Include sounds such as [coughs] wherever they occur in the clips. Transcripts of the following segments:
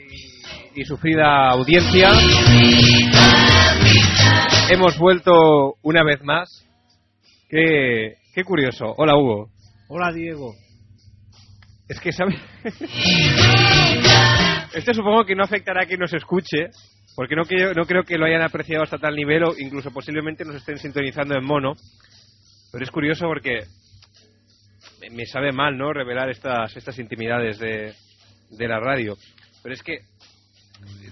y, y sufrida audiencia, hemos vuelto una vez más. Qué, qué curioso. Hola, Hugo. Hola, Diego. Es que, ¿sabes? Esto supongo que no afectará a quien nos escuche, porque no, que- no creo que lo hayan apreciado hasta tal nivel o incluso posiblemente nos estén sintonizando en mono. Pero es curioso porque me sabe mal, ¿no? Revelar estas, estas intimidades de, de la radio. Pero es que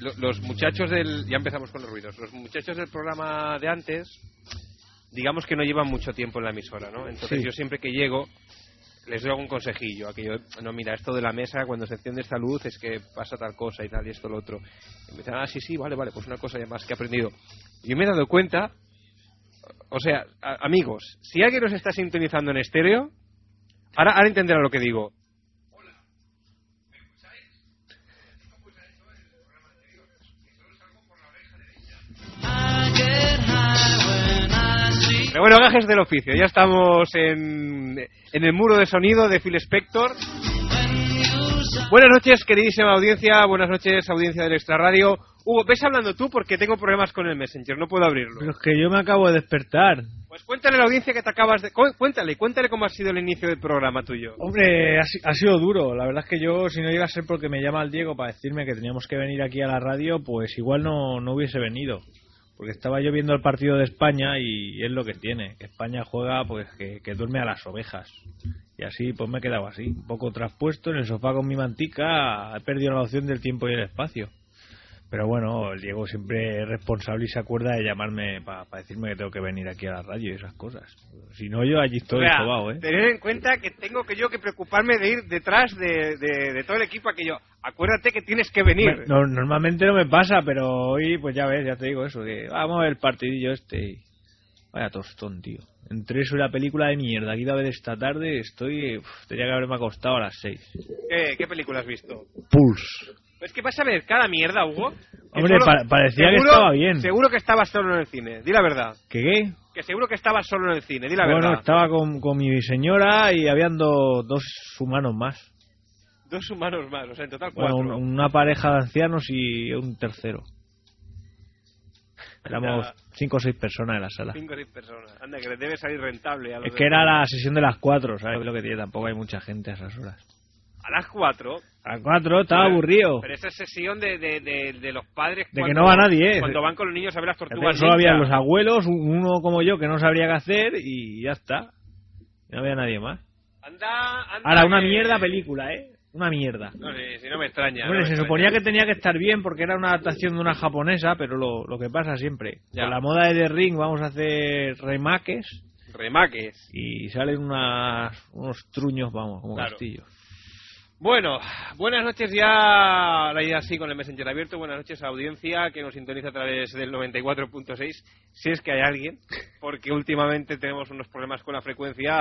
lo- los muchachos del... Ya empezamos con los ruidos. Los muchachos del programa de antes, digamos que no llevan mucho tiempo en la emisora, ¿no? Entonces Sí. yo siempre que llego les doy algún consejillo. Aquello, no, mira, esto de la mesa, cuando se enciende esta luz es que pasa tal cosa y tal y esto lo otro. Y me dicen, ah, sí, sí, vale, vale, pues una cosa ya más que he aprendido. Y yo me he dado cuenta, o sea, a- amigos, si alguien nos está sintonizando en estéreo, ahora, ahora entenderá lo que digo. Pero bueno, gajes del oficio. Ya estamos en, en el muro de sonido de Phil Spector. Buenas noches, queridísima audiencia. Buenas noches, audiencia del Extra Radio. Hugo, ves hablando tú porque tengo problemas con el Messenger. No puedo abrirlo. Pero es que yo me acabo de despertar. Pues cuéntale a la audiencia que te acabas de... cu- Cuéntale, cuéntale cómo ha sido el inicio del programa tuyo. Hombre, ha, ha sido duro. La verdad es que yo, si no llega a ser porque me llama el Diego para decirme que teníamos que venir aquí a la radio, pues igual no, no hubiese venido. Porque estaba yo viendo el partido de España y es lo que tiene. España juega, pues que, que duerme a las ovejas. Y así, pues me he quedado así. Un poco traspuesto en el sofá con mi mantica. He perdido la noción del tiempo y el espacio. Pero bueno, Diego siempre es responsable y se acuerda de llamarme para decirme que tengo que venir aquí a la radio y esas cosas. Si no, yo allí estoy O sea, sobao, ¿eh? Tener en cuenta que tengo que yo que preocuparme de ir detrás de, de- de todo el equipo aquello. Acuérdate que tienes que venir. No, normalmente no me pasa, pero hoy, pues ya ves, ya te digo eso, que vamos a ver el partidillo este y... Vaya tostón, tío. Entre eso y la película de mierda que iba a ver esta tarde, estoy... uf, tenía que haberme acostado a las seis. ¿Qué, qué película has visto? Pulse. Es que vas a ver cada mierda, Hugo. Hombre, pa- parecía que estaba bien. Seguro que estabas solo en el cine. Di la verdad. ¿Qué qué? Que seguro que estabas solo en el cine. Di la bueno, verdad. estaba con, con mi señora y habían do- dos humanos más. Dos humanos más. O sea, en total Bueno, cuatro. un- una pareja de ancianos y un tercero. Éramos cinco o seis personas en la sala. Cinco o seis personas. Anda, que les debe salir rentable. A, los Es que era la sesión de las cuatro, ¿sabes lo que tiene? Tampoco hay mucha gente a esas horas. A las cuatro. A las cuatro estaba Pero- aburrido. Pero esa sesión de, de, de, de los padres. De que cuando- no va nadie, ¿eh? Cuando van con los niños a ver las Solo tortugas. había ninja. los abuelos, un- uno como yo que no sabría qué hacer y ya está. No había nadie más. Anda, anda. Ahora, una mierda película, ¿eh? Una mierda. No sé, si no me extraña. Hombre, no me se extraña. suponía que tenía que estar bien porque era una adaptación de una japonesa, pero lo, lo que pasa siempre. Ya. Con la moda de The Ring vamos a hacer remakes Remaques. y salen unas, unos truños, vamos, como Claro. castillos. Bueno, buenas noches ya, la idea así con el Messenger abierto, buenas noches a audiencia que nos sintoniza a través del 94.6, si es que hay alguien, porque últimamente tenemos unos problemas con la frecuencia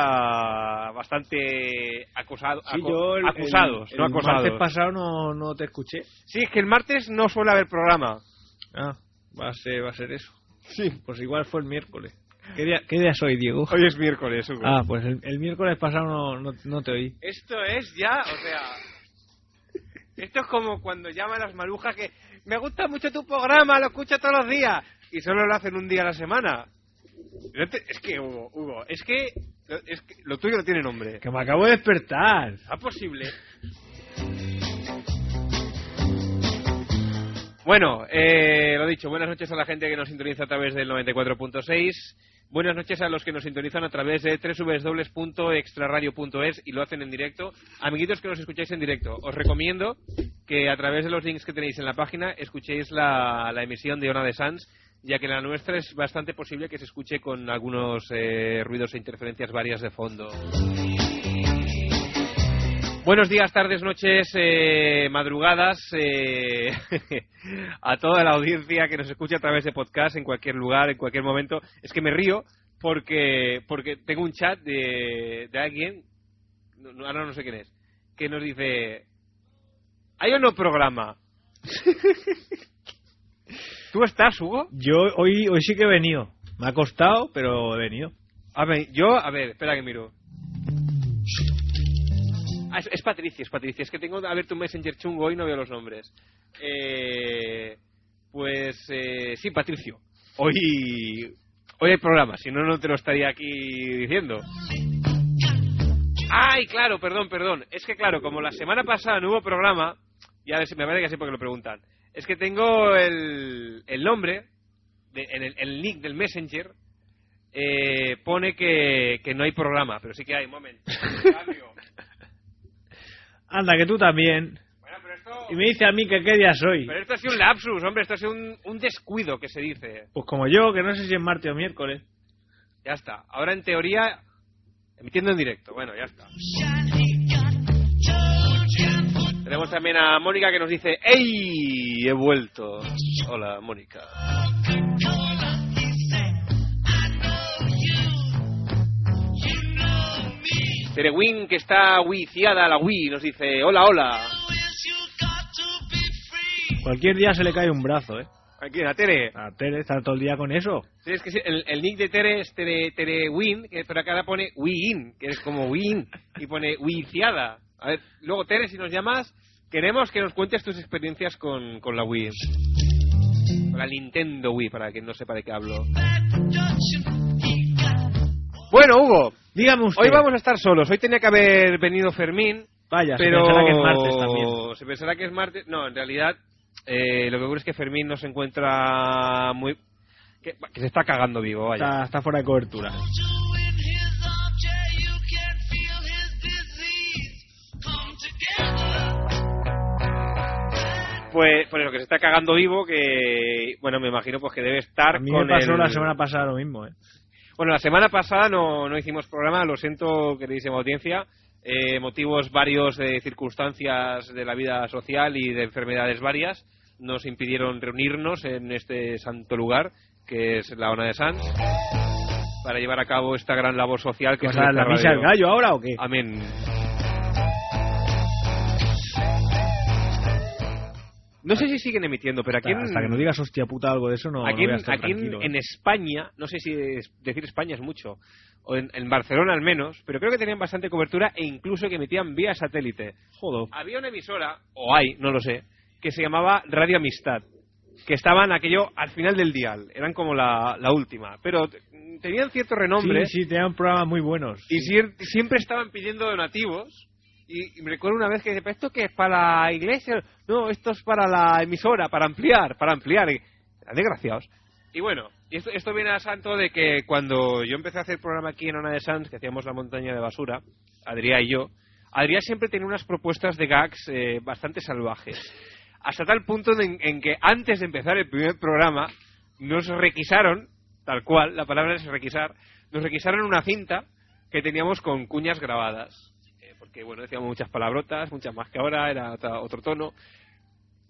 bastante acosado- Sí, aco- yo el- acusados, el, no el martes pasado no, no te escuché. Sí, es que el martes no suele haber programa. Ah, va a ser, va a ser eso. Sí. Pues igual fue el miércoles. ¿Qué día, qué día soy, Diego? Hoy es miércoles, Hugo. Ah, pues el, el miércoles pasado no, no, no te oí. Esto es ya, o sea, esto es como cuando llaman las marujas que me gusta mucho tu programa, lo escucho todos los días y solo lo hacen un día a la semana. No te- es que Hugo, Hugo, es que Es que lo tuyo no tiene nombre. Que me acabo de despertar. ¿Es posible? Bueno, eh, lo dicho, buenas noches a la gente que nos sintoniza a través del 94.6. Buenas noches a los que nos sintonizan a través de www.extraradio.es y lo hacen en directo. Amiguitos que nos escucháis en directo, os recomiendo que a través de los links que tenéis en la página escuchéis la, emisión de Ona de Sans, ya que la nuestra es bastante posible que se escuche con algunos eh, ruidos e interferencias varias de fondo. Buenos días, tardes, noches, eh, madrugadas eh, [laughs] a toda la audiencia que nos escucha a través de podcast en cualquier lugar, en cualquier momento. Es que me río porque porque tengo un chat de, de alguien, no- ahora no sé quién es, que nos dice, ¿hay o no programa? [laughs] ¿Tú estás, Hugo? Yo hoy, hoy sí que he venido. Me ha costado, pero he venido. A ver, yo, a ver, espera que miro. Ah, es, es Patricia, es Patricia. Es que tengo a ver tu Messenger chungo y no veo los nombres. Eh, pues eh, sí, Patricio. Hoy, hoy hay programa, si no, no te lo estaría aquí diciendo. Ay, claro, perdón, perdón. Es que claro, como la semana pasada no hubo programa, ya me parece que sé por qué lo preguntan. Es que tengo el, el nombre, de- en el, el nick del Messenger, eh, pone que, que no hay programa, pero sí que hay, un momento. [laughs] Cambio. Anda, que tú también. Bueno, pero esto, Y me dice a mí que qué día soy. pero esto ha sido un lapsus, hombre, esto ha sido un, un descuido que se dice. Pues como yo, que no sé si es martes o miércoles. Ya está. Ahora en teoría, emitiendo en directo. Bueno, ya está. Tenemos también a Mónica que nos dice, ¡Ey! He vuelto. Hola, Mónica. Terewin, que está wiciada a la Wii, nos dice, hola, hola. Cualquier día se le cae un brazo, ¿eh? Aquí, a Tere. A Tere está todo el día con eso. Sí, es que sí, el, el nick de Tere es Tere, Tere Win, que- pero acá ahora pone Win, que es como Win, y pone Wiciada. A ver, luego Tere, si nos llamas, queremos que nos cuentes tus experiencias con, con la Wii. Con la Nintendo Wii, para quien no sepa de qué hablo. Bueno, Hugo, Dígame usted. hoy vamos a estar solos. Hoy tenía que haber venido Fermín, Vaya, pero se pensará que es martes también. se pensará que es martes. No, en realidad eh, lo que ocurre es que Fermín no se encuentra muy que, que se está cagando vivo, vaya. Está, está fuera de cobertura. Pues, pues eso, que se está cagando vivo, que bueno, me imagino pues que debe estar A mí con me pasó el- la semana pasada lo mismo, ¿eh? Bueno, la semana pasada no, no hicimos programa, lo siento, queridísima audiencia. Eh, motivos varios de circunstancias de la vida social y de enfermedades varias nos impidieron reunirnos en este santo lugar, que es la ONA de Sans, para llevar a cabo esta gran labor social que O es ¿la misa del gallo ahora o qué? Amén. No sé si siguen emitiendo, pero aquí Hasta, en, hasta que no digas hostia puta algo de eso no, aquí no voy a en, estar aquí en- tranquilo. ¿eh? en España, no sé si es- decir España es mucho, o en, en Barcelona al menos, pero creo que tenían bastante cobertura e incluso que emitían vía satélite. Joder. Había una emisora, o hay, no lo sé, que se llamaba Radio Amistad, que estaban aquello al final del dial, eran como la, la última, pero tenían cierto renombre Sí, sí, tenían programas muy buenos. y siempre estaban pidiendo donativos. Y, me recuerdo una vez que dice, "¿Pero ¿esto qué es para la iglesia? No, esto es para la emisora, para ampliar, para ampliar. Desgraciados. Y bueno, esto, esto viene a santo de que cuando yo empecé a hacer programa aquí en Ona de Sans, que hacíamos la montaña de basura, Adrián y yo, Adrián siempre tenía unas propuestas de gags eh, bastante salvajes. Hasta tal punto en, en que antes de empezar el primer programa, nos requisaron, tal cual, la palabra es requisar, nos requisaron una cinta que teníamos con cuñas grabadas. Porque, bueno, decíamos muchas palabrotas, muchas más que ahora, era otro tono.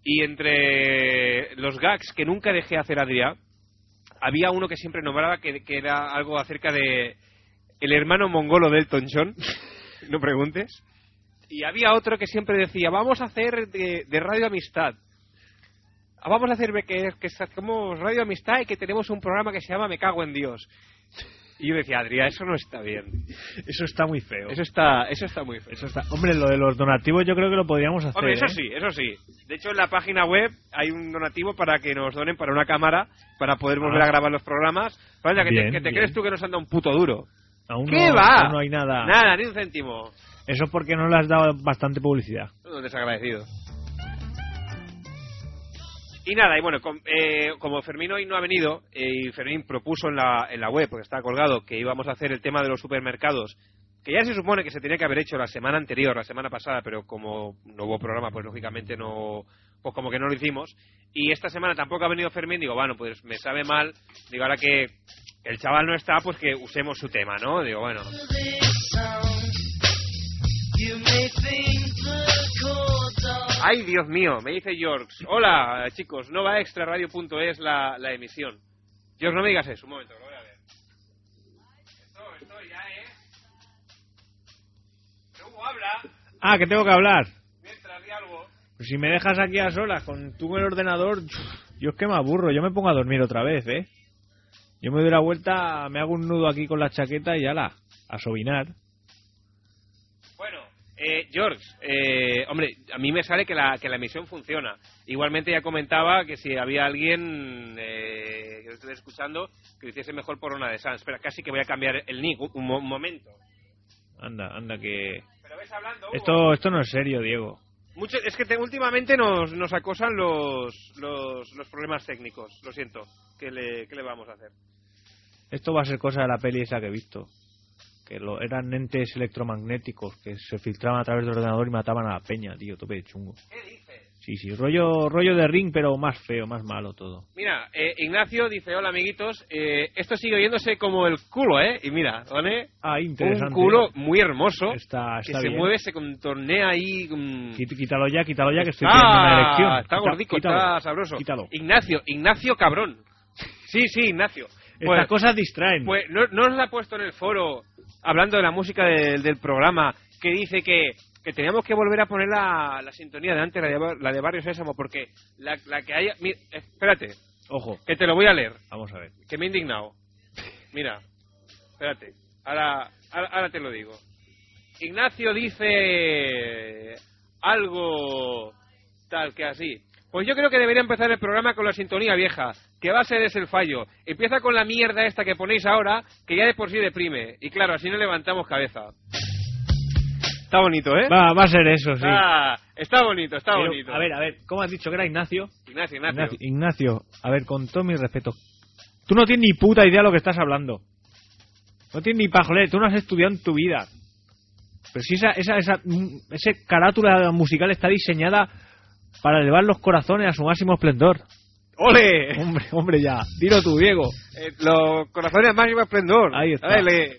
Y entre los gags que nunca dejé hacer Adrián, había uno que siempre nombraba que, que era algo acerca de el hermano mongolo de Elton John, [laughs] no preguntes. Y había otro que siempre decía, vamos a hacer de, Radio Amistad. Ah, Vamos a hacer que, que hacemos Radio Amistad y que tenemos un programa que se llama Me cago en Dios. Y yo decía, Adrián, eso no está bien. Eso está muy feo. Eso está, eso está muy feo. Eso está... Hombre, lo de los donativos yo creo que lo podríamos hacer. Hombre, eso ¿eh? sí, eso sí. De hecho, en la página web hay un donativo para que nos donen para una cámara para poder volver Ah. a grabar los programas. Vaya, que, te, que crees tú que nos anda un puto duro. Aún ¿Qué no, va? aún no hay nada. Nada, ni un céntimo. Eso es porque no le has dado bastante publicidad. Un desagradecido. Y nada, y bueno, com- eh, como Fermín hoy no ha venido, eh, y Fermín propuso en la, en la web, porque está colgado, que íbamos a hacer el tema de los supermercados, que ya se supone que se tenía que haber hecho la semana anterior, la semana pasada, pero como no hubo programa, pues lógicamente no, pues como que no lo hicimos. Y esta semana tampoco ha venido Fermín, digo, bueno, pues me sabe mal, digo, ahora que el chaval no está, pues que usemos su tema, ¿no? Digo, bueno, Ay, Dios mío, me dice George. Hola, chicos, Nova Extra Radio.es la, la emisión. George, no me digas eso, un momento, lo voy a ver. Estoy, estoy, ya, ¿eh? Pero Hugo, habla, Ah, que tengo que hablar. mientras di algo. Pues si me dejas aquí a solas con tú el ordenador, yo es que me aburro. Yo me pongo a dormir otra vez, ¿eh? Yo me doy la vuelta, me hago un nudo aquí con la chaqueta y ala, a sobinar. Eh, George, eh, hombre, a mí me sale que la, que la emisión funciona. Igualmente ya comentaba que si había alguien eh, que lo estuviera escuchando que lo hiciese mejor por una de Sans. Espera, casi que voy a cambiar el nick, un, un mo- un momento. Anda, anda que... Pero ves hablando, Hugo? Esto, esto no es serio, Diego. Mucho- es que te- últimamente nos, nos acosan los, los, los problemas técnicos. Lo siento. ¿Qué le, ¿Qué le vamos a hacer? Esto va a ser cosa de la peli esa que he visto. Que lo, eran entes electromagnéticos que se filtraban a través del ordenador y mataban a la peña, tío, tope de chungo. ¿Qué dices? Sí, sí, rollo, rollo de ring, pero más feo, más malo todo. Mira, eh, Ignacio dice, hola amiguitos, eh, esto sigue oyéndose como el culo, ¿eh? Y mira, ¿vale? Ah, Un interesante. culo muy hermoso Está, que se mueve, se contornea ahí... mm. Quít- Quítalo ya, quítalo ya, que estoy teniendo una elección. está Quita- gordico, quítalo, está sabroso. Quítalo. Ignacio, Ignacio cabrón. Sí, sí, Ignacio. Estas Pues- cosas distraen. Pues no, no nos la ha puesto en el foro, hablando de la música del, del programa, que dice que, que teníamos que volver a poner la, la sintonía de antes, la de, la de Barrio Sésamo, porque la, la que haya... Mira, espérate, Ojo, que te lo voy a leer, vamos a ver. que me he indignado. Mira, espérate, ahora, ahora, ahora te lo digo. Ignacio dice algo tal que así. Pues yo creo que debería empezar el programa con la sintonía vieja, que va a ser ese el fallo. Empieza con la mierda esta que ponéis ahora, que ya de por sí deprime. Y claro, así no levantamos cabeza. Está bonito, ¿eh? Va, va a ser eso, sí. Ah, está bonito, está Pero, bonito. a ver, a ver, ¿cómo has dicho que era Ignacio? Ignacio, Ignacio. Ignacio, Ignacio, a ver, con todo mi respeto. Tú no tienes ni puta idea de lo que estás hablando. No tienes ni pajolera, tú no has estudiado en tu vida. Pero si esa, esa, esa, mm, ese carátula musical está diseñada para elevar los corazones a su máximo esplendor. ¡Ole! Hombre, hombre, ya. Dilo tú, Diego. Eh, los corazones máximo esplendor. Ahí está. Dale.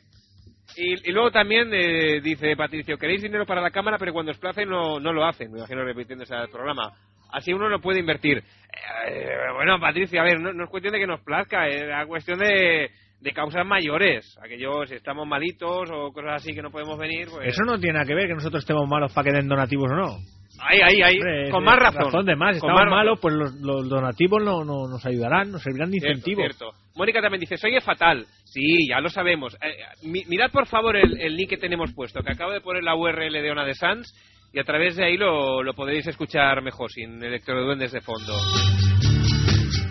Y, y luego también eh, dice Patricio, queréis dinero para la cámara, pero cuando os place no, no lo hacen. Me imagino repitiéndose al programa. Así uno no puede invertir. Eh, bueno, Patricio, a ver, no, no es cuestión de que nos plazca, es la cuestión de, de causas mayores. Aquellos, si estamos malitos o cosas así que no podemos venir, pues... Eso no tiene nada que ver que nosotros estemos malos para que den donativos o no. Ahí, ahí, ahí. Hombre, con es- más es razón. de más. Estamos razón. malos, pues los, los donativos no, no- nos ayudarán, nos servirán de Cierto, incentivo. cierto. Mónica también dice, soy fatal. Sí, ya lo sabemos. Eh, mi- mirad por favor el, el link que tenemos puesto, que acabo de poner la URL de Ona de Sans y a través de ahí lo, lo podréis escuchar mejor, sin electroduendes de fondo.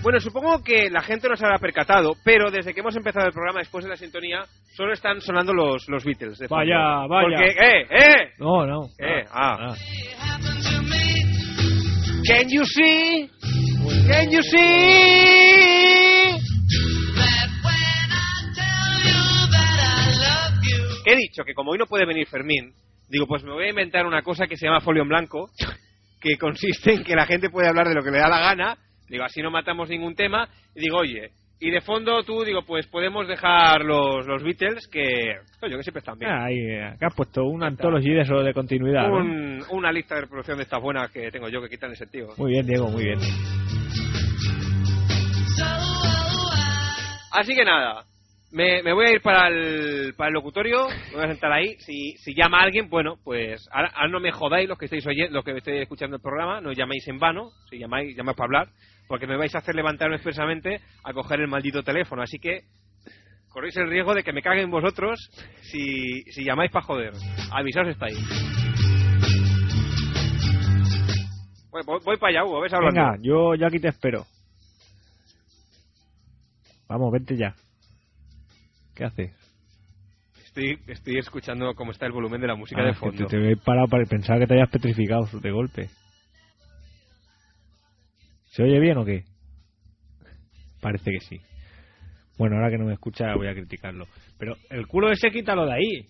Bueno, supongo que la gente no se habrá percatado, pero desde que hemos empezado el programa después de la sintonía, solo están sonando los, los Beatles. De. Vaya, vaya. Porque, ¡eh, eh! No, no. Eh, ah. Can you see? Can you see? Love you. he dicho que como hoy no puede venir Fermín, digo, pues me voy a inventar una cosa que se llama folio en blanco, que consiste en que la gente puede hablar de lo que le da la gana, digo, así no matamos ningún tema, y digo, oye, y de fondo tú, digo, pues podemos dejar los, los Beatles, que, oye, que siempre están bien. Ah, ahí, eh, acá has puesto una antología de eso de continuidad. ¿no? Un- una lista de reproducción de estas buenas que tengo yo que quitan el sentido. Muy bien, Diego, muy bien. Así que nada, me, me voy a ir para el, para el locutorio, me voy a sentar ahí. Si, si llama alguien, bueno, pues ahora, ahora no me jodáis los que estáis oyendo, los que estéis escuchando el programa, no llaméis en vano, si llamáis, llamáis para hablar, porque me vais a hacer levantarme expresamente a coger el maldito teléfono. Así que corréis el riesgo de que me caguen vosotros si, si llamáis para joder. Avisaos estáis. Voy, voy, voy para allá, Hugo, ves hablando. Venga, yo, aquí te espero. Vamos, vente ya. ¿Qué haces? Estoy, estoy escuchando cómo está el volumen de la música Ah, de fondo. te, te he parado para pensar que te hayas petrificado de golpe. ¿Se oye bien o qué? Parece que sí. Bueno, ahora que no me escucha voy a criticarlo. Pero el culo ese quítalo de ahí.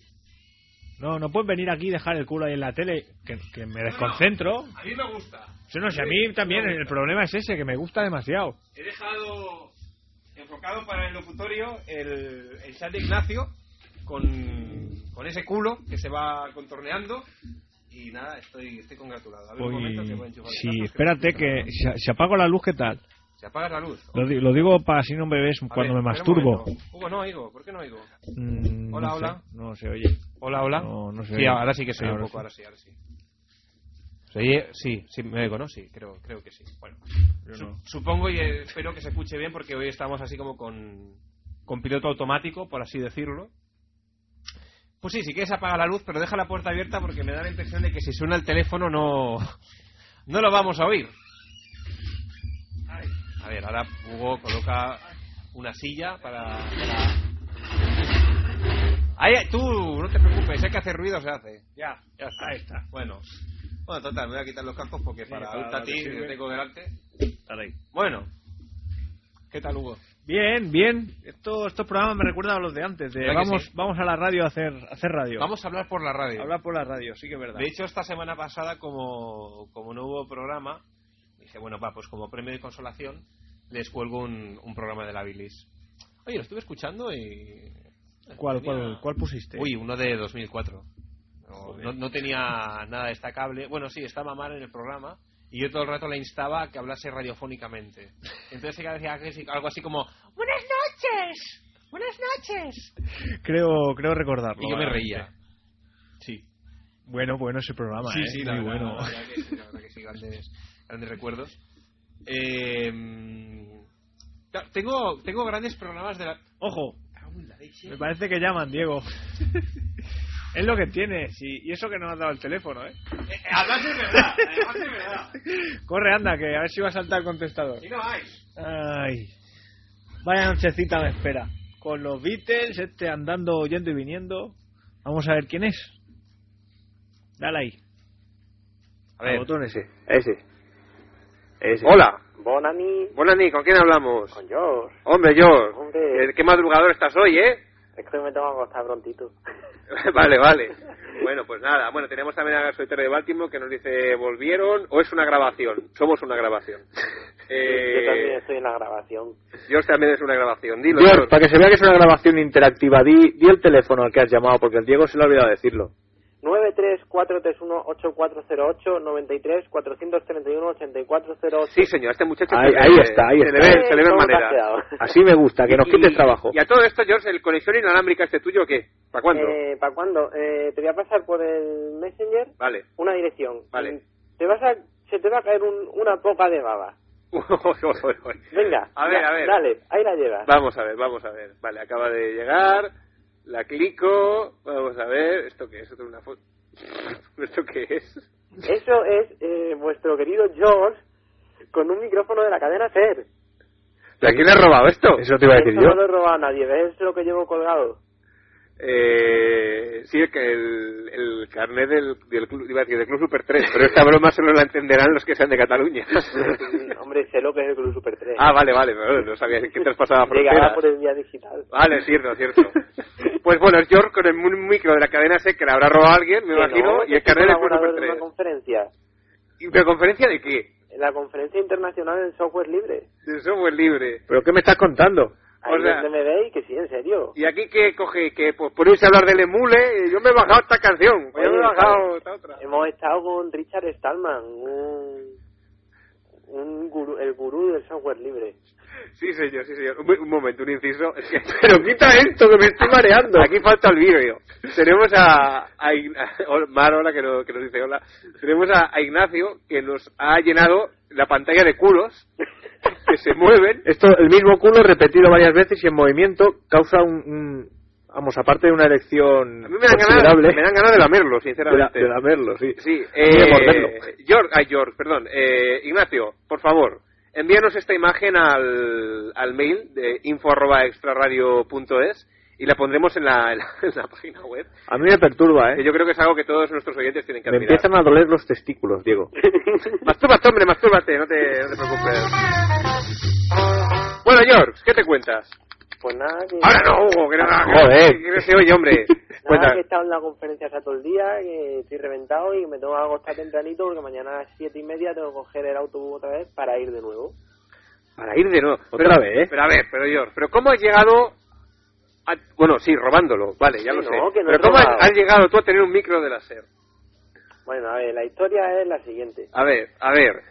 No, no puedes venir aquí y dejar el culo ahí en la tele, que, que me desconcentro. A mí me gusta. Sí, no, si a mí también el problema es ese, que me gusta demasiado. He dejado enfocado para el locutorio el, el chat de Ignacio con, con ese culo que se va contorneando. Y nada, estoy, estoy congratulado. A ver un momento que voy a enchufar sí, espérate que si, si apago la luz, ¿qué tal? Se apaga la luz. Lo, di- lo digo para así no me ves A cuando ver, me masturbo. Hugo, no oigo. ¿Por qué no oigo? Mm, Hola, no sé, hola. no se oye. Hola, hola. No, no se sí, oye. ahora sí que se oye un poco, ahora sí, ahora sí. ¿Se oye? Sí, sí, me oigo, ¿no? Sí, creo, creo que sí. Bueno, su- no. supongo y espero que se escuche bien porque hoy estamos así como con, con piloto automático, por así decirlo. Pues sí, si quieres apaga la luz, pero deja la puerta abierta porque me da la impresión de que si suena el teléfono no, no lo vamos a oír. A ver, ahora Hugo coloca una silla para... Ahí, tú, no te preocupes, hay que hacer ruido, se hace. Ya, Ya está. ahí está. Bueno, bueno, total, me voy a quitar los cascos porque Sí, para para que tengo delante. Bueno, ¿qué tal, Hugo? Bien, bien. Esto, estos programas me recuerdan a los de antes. De ¿Verdad que vamos, sí? vamos a la radio a hacer, a hacer radio. Vamos a hablar por la radio. Hablar por la radio, sí que es verdad. De hecho, esta semana pasada, como, como no hubo programa, dije, bueno, va, pues como premio de consolación, les cuelgo un, un programa de la bilis. Oye, lo estuve escuchando y... ¿Cuál, tenía- cuál, cuál pusiste? Uy, uno de 2004. No, no, no tenía nada destacable. Bueno, sí, estaba mal en el programa y yo todo el rato le instaba a que hablase radiofónicamente. Entonces ella decía algo así como ¡Buenas noches! ¡Buenas noches! Creo, creo recordarlo. Y yo me reía. Sí. Bueno, bueno ese programa, Sí, ¿eh? sí, Muy la verdad, bueno. la verdad que sí, la verdad que sí, grandes, grandes recuerdos. Eh, tengo, tengo grandes programas de la... Ojo, me parece que llaman, Diego. [laughs] es lo que tiene, sí. Y eso que no has dado el teléfono, ¿eh? Eh, además es verdad, además es verdad. Corre, anda, que a ver si va a saltar el contestador. Y no hay. Ay, vaya nochecita me espera. Con los Beatles, este andando, yendo y viniendo. Vamos a ver quién es. Dale ahí. A ver. botón ese. Ese. Ese. Hola, Bonani noches, ¿con quién hablamos? con George. Hombre, George, Hombre. qué madrugador estás hoy, ¿eh? Es que hoy me tengo que acostar prontito. [laughs] vale, vale. Bueno, pues nada, bueno, tenemos también a Gasoletero de Baltimore que nos dice, ¿volvieron o es una grabación? Somos una grabación. [laughs] Yo también Eh, estoy en la grabación. George también es una grabación, dilo. Para que se vea que es una grabación interactiva, di, di el teléfono al que has llamado, porque el Diego se le ha olvidado decirlo. 93431-8408, 93-431-8408. Sí, señor, este muchacho Ahí- se ahí está, ahí se está. le ve, se le ve ¿Cómo te has manera. Así me gusta, que nos Y- quites trabajo. Y a todo esto, George, ¿el conexión inalámbrica este tuyo o qué? ¿Para cuándo? Eh, ¿Para cuándo? Eh, te voy a pasar por el Messenger Vale. una dirección. Vale. Te vas a, se te va a caer un- una poca de baba. [laughs] Venga. A ver, da- a ver. Dale, ahí la llevas. Vamos a ver, vamos a ver. Vale, acaba de llegar. La clico. Vamos a ver. ¿Esto qué es? ¿Esto es una foto? [laughs] ¿Esto qué es? Eso es eh, vuestro querido George con un micrófono de la cadena SER. ¿De quién le has robado esto? Eso te iba a decir Eso yo. no lo he robado a nadie, ¿ves lo que llevo colgado? Eh, sí, que el, el carnet del, del, club, iba a decir, del Club Super 3, pero esta broma solo la entenderán los que sean de Cataluña. Hombre, sé lo que es el Club Super 3. ah, vale, vale, pero no sabía que traspasaba Llegará por el vía digital. Vale, cierto, cierto. Pues bueno, es George con el micro de la cadena SEC que le habrá robado a alguien, me Que imagino, no, y el carnet del Club Super de 3. una conferencia. ¿Y ¿Pero conferencia de qué? En la Conferencia Internacional del Software Libre. De software libre. ¿Pero qué me estás contando? Ahí O sea- donde me veis, que sí, en serio. Y aquí que coge, que pues irse a hablar del emule, yo me he bajado esta canción, yo me he bajado esta otra. Hemos estado con Richard Stallman, un, un gurú, el gurú del software libre. Sí, señor, sí, señor. Un, un momento, un inciso. Es que, [laughs] Pero quita esto, que me estoy mareando. Aquí falta el vídeo. Tenemos a, a, [laughs] Mar, hola, que, no- que nos dice hola. Tenemos a, a Ignacio, que nos ha llenado la pantalla de culos que se mueven. [laughs] Esto, el mismo culo repetido varias veces y en movimiento causa un, un- vamos, aparte de una erección A mí me dan ganas, me dan ganas de lamerlo, de, la- sinceramente. de lamerlo, sí. Sí, eh, morderlo. George, ay, George, perdón. Eh, Ignacio, por favor, envíanos esta imagen al, al mail de info arroba extraradio.es y la pondremos en la, en la, en la página web. A mí me perturba, Que ¿eh? yo creo que es algo que todos nuestros oyentes tienen que Me admirar. empiezan a doler los testículos, Diego. [laughs] Mastúrbate, hombre, mastúrbate, no te, no te preocupes. Bueno, George, ¿qué te cuentas? Pues nada, que, Ahora no, Hugo, que no, que- Joder. que se oye, hombre. [laughs] nada, Cuenta. que he estado en la conferencia hasta todo el día, que estoy reventado y que me tengo que acostar tempranito porque mañana a las siete y media tengo que coger el autobús otra vez para ir de nuevo. Para ir de nuevo. Otra Pero- vez. Pero a ver, pero George, ¿pero cómo has llegado a... Bueno, sí, robándolo, vale, ya Sí, lo no, sé. no pero ¿cómo has, llegado tú a tener un micro de láser? Bueno, a ver, la historia es la siguiente. A ver, a ver.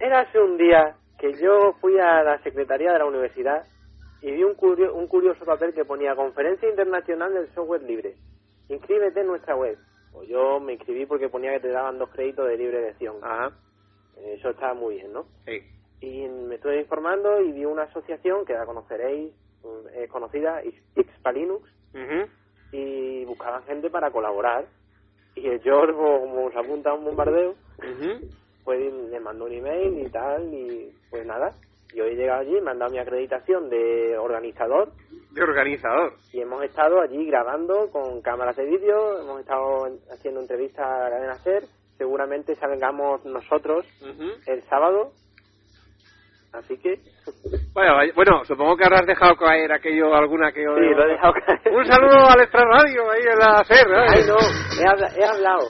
Era hace un día que yo fui a la secretaría de la universidad y vi un, curio- un curioso papel que ponía Conferencia Internacional del Software Libre. Inscríbete en nuestra web. Pues yo me inscribí porque ponía que te daban dos créditos de libre elección. Ajá, Eso estaba muy bien, ¿no? sí. Y me estuve informando y vi una asociación que la conoceréis, es conocida, Xpa Linux, Ujú. y buscaban gente para colaborar. Y el George, como se apunta a un bombardeo, pues le mandó un email y tal, y pues nada. Yo he llegado allí, me han dado mi acreditación de organizador De organizador. y hemos estado allí grabando con cámaras de vídeo, hemos estado en- haciendo entrevistas a la cadena SER, seguramente salgamos nosotros el sábado, así que Bueno, vaya- bueno, supongo que habrás dejado caer aquello, alguna que... sí, lo he dejado caer. Un saludo al Extra Radio ahí en la SER, ¿eh? Ay, no, he, habla- he hablado,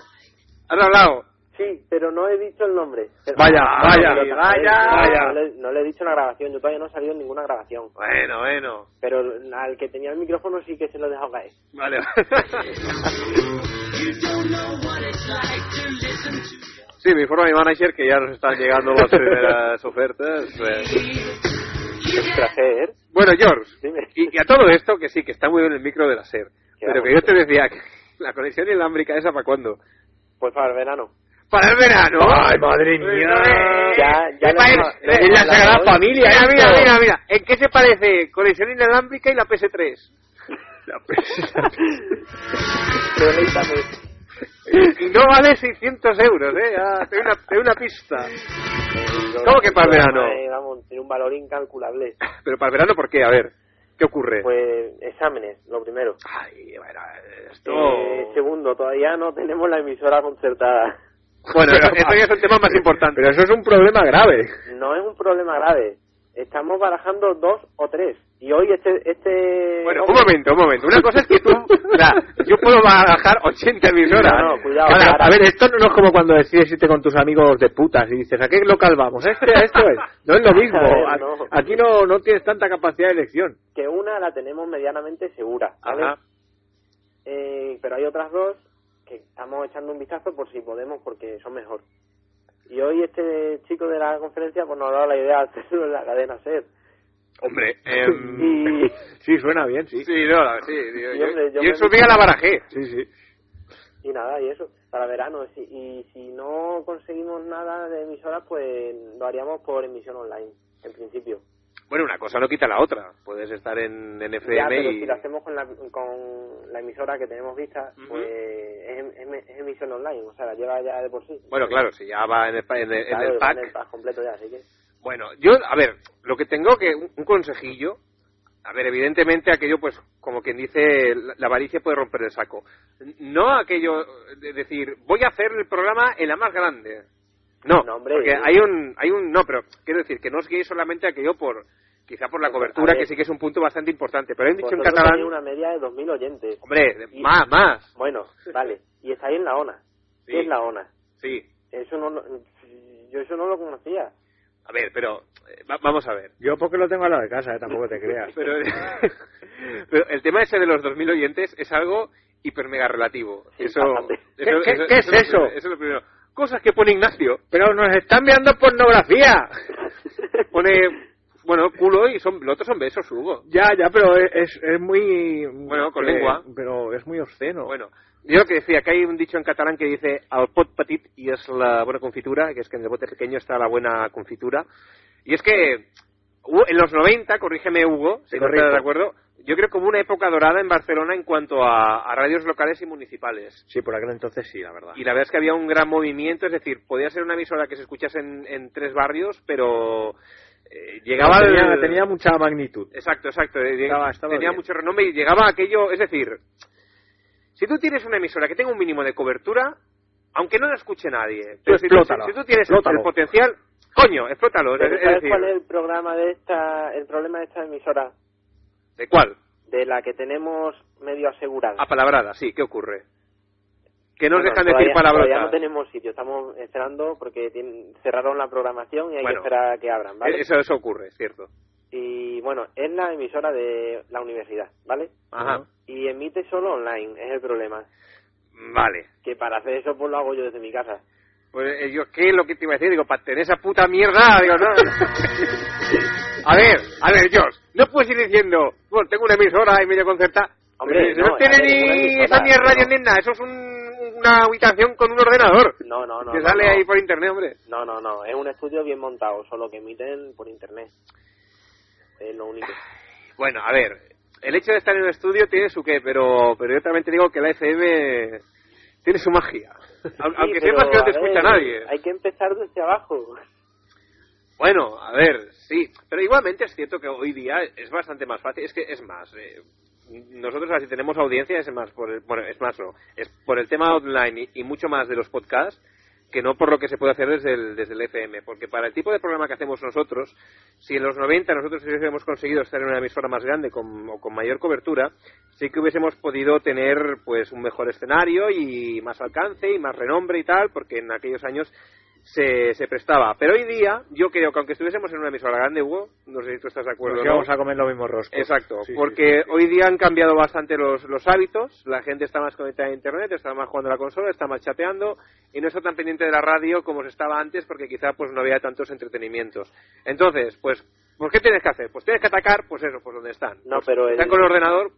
¿Has hablado? sí, pero no he dicho el nombre. Pero- Vaya, Ah, vaya, pero- vaya. No, no le, no le he dicho en la grabación, yo todavía no he salido en ninguna grabación. Bueno, bueno. Pero al que tenía el micrófono sí que se lo he dejado caer. Vale. Sí, me informa mi manager que ya nos están llegando las primeras ofertas. pues. Bueno, George, y, y a todo esto, que sí, que está muy bien el micro de la SER, Que pero que yo te decía que la conexión inalámbrica esa para cuándo? Pues para el verano. Para el verano. Ay, madre mía. Ya- ya ¿Qué lo país? hemos- lo Eh, hemos la Sagrada. Familia. Mira, esto. mira, mira, mira. ¿En qué se parece conexión inalámbrica y la PS3? Deleítame. [laughs] Y no vale 600 euros, ¿eh? Te doy una, te doy una pista. ¿Cómo que para el verano? Eh, vamos, tiene un valor incalculable. [laughs] Pero para el verano, ¿por qué? A ver, ¿qué ocurre? Pues exámenes, lo primero. Ay, bueno, esto... Eh, segundo, todavía no tenemos la emisora concertada. Bueno, [laughs] esto ya es un tema más importante. Pero eso es un problema grave. No es un problema grave. Estamos barajando dos o tres. Y hoy este... este Bueno, un momento, un momento. Una cosa es que tú... [laughs] o sea, yo puedo bajar 80 emisoras. No, no, cuidado. Ahora, ahora- a ver, esto no es como cuando decides irte con tus amigos de putas y dices, ¿a qué local vamos? ¿A este, esto es. No es lo mismo. [laughs] Ver, no. Aquí no, no tienes tanta capacidad de elección. que una la tenemos medianamente segura. ¿vale? Ajá. Eh, pero hay otras dos que estamos echando un vistazo por si podemos porque son mejor. Y hoy este chico de la conferencia pues nos ha dado la idea de hacerlo en la cadena SER. Hombre, [laughs] em, Y, Sí, suena bien, sí. Sí, no, la- sí. Yo- hombre, yo yo en he día la barajé. Sí, sí. y nada, y eso, para verano. Si- Y si no conseguimos nada de emisoras, pues lo haríamos por emisión online, en principio. Bueno, una cosa no quita la otra. Puedes estar en, en Ya, pero y... si lo hacemos con la, con la emisora que tenemos vista, Ujú. pues es, es- es emisión online, o sea, la lleva ya de por sí. Bueno, claro, si ya va en el, en el- en Claro, el va pack. en el pack completo ya, así que... Bueno, yo, a ver, lo que tengo que, un un consejillo, a ver, evidentemente aquello, pues, como quien dice, la, la avaricia puede romper el saco. No aquello de decir, voy a hacer el programa en la más grande. No, No, hombre. porque hay un, hay un, no, pero quiero decir que no os guiéis solamente aquello por, quizá por la cobertura, ver. que sí que es un punto bastante importante, pero hay dicho en catalán, una media de 2.000 oyentes. hombre, Y- más, más, Bueno, vale. Y estáis en la ONA. Sí. ¿Qué es la ONA? sí. Eso no, yo eso no lo conocía. A ver, pero, eh, va- vamos a ver. Yo porque lo tengo al lado de casa, eh, tampoco te creas. [laughs] Pero, [laughs] pero el tema ese de los 2.000 oyentes es algo hiper mega relativo. Sí, eso, bastante. ¿Qué- qué- qué es lo primero, eso? Eso es lo primero. Cosas que pone Ignacio. Pero nos están viendo pornografía. [laughs] Pone, bueno, culo y son, los otros son besos, Hugo. Ya, ya, pero es, es, muy... Bueno, con eh, lengua. Pero es muy obsceno. Bueno, yo lo que decía, que hay un dicho en catalán que dice al pot petit y es la buena confitura, que es que en el bote pequeño está la buena confitura. Y es que en los 90, corrígeme Hugo, si no estás de acuerdo, yo creo que hubo una época dorada en Barcelona en cuanto a, a radios locales y municipales. Sí, por aquel entonces sí, la verdad. Y la verdad es que había un gran movimiento, es decir, podía ser una emisora que se escuchase en, en tres barrios, pero eh, llegaba tenía, tenía mucha magnitud. Exacto, exacto. eh, Estaba- estaba tenía bien. mucho renombre y llegaba aquello, es decir, si tú tienes una emisora que tenga un mínimo de cobertura, aunque no la escuche nadie, pero si, si tú tienes el, explótalo. el potencial, coño, explótalo. Pero es- es ¿Sabes decir, cuál es el programa de esta, el problema de esta emisora? ¿De cuál? De la que tenemos medio asegurada. Apalabrada, sí, ¿qué ocurre? Que nos Bueno, dejan todavía- decir palabrotas. Todavía no tenemos sitio, estamos esperando porque tienen- cerraron la programación y hay Bueno, que esperar a que abran, ¿vale? Eso, eso ocurre, es cierto. Y bueno, es la emisora de la universidad, ¿vale? Ajá. Y emite solo online, es el problema. Vale. Que para hacer eso pues lo hago yo desde mi casa. Pues eh, yo, ¿qué es lo que te iba a decir? Digo, para tener esa puta mierda, digo, no. [laughs] a ver, a ver, George, no puedes ir diciendo, bueno, tengo una emisora y medio concerta. Hombre, no, no, tiene ni esa no. ni nada, eso es un- una habitación con un ordenador. No, no, no. que no, sale no. ahí por internet, hombre. No, no, no, es un estudio bien montado, solo que emiten por internet. Es lo único. Bueno, a ver, el hecho de estar en un estudio tiene su qué, pero, pero yo también te digo que la FM tiene su magia. Sí, Aunque pero, sepas que no te escucha ver, nadie. Hay que empezar desde abajo. Bueno, a ver, sí, pero igualmente es cierto que hoy día es bastante más fácil, es que es más, eh, nosotros así tenemos audiencia, es más, por el, bueno, es más, no, es por el tema online y, y mucho más de los podcasts que no por lo que se puede hacer desde el, desde el FM, porque para el tipo de programa que hacemos nosotros, si en los 90 nosotros hubiésemos conseguido estar en una emisora más grande con, o con mayor cobertura, sí que hubiésemos podido tener pues un mejor escenario y más alcance y más renombre y tal, porque en aquellos años se, se prestaba. Pero hoy día, yo creo que aunque estuviésemos en una emisora grande, Hugo, no sé si tú estás de acuerdo Nos o no. íbamos a comer los mismos roscos. Exacto, Sí, sí, porque sí. hoy día han cambiado bastante los, los hábitos, la gente está más conectada a Internet, está más jugando a la consola, está más chateando y no está tan pendiente de la radio como se estaba antes porque quizá pues no había tantos entretenimientos. Entonces, pues, ¿por qué tienes que hacer? Pues tienes que atacar, pues eso, pues donde están. No, Pues, pero el- están con el ordenador,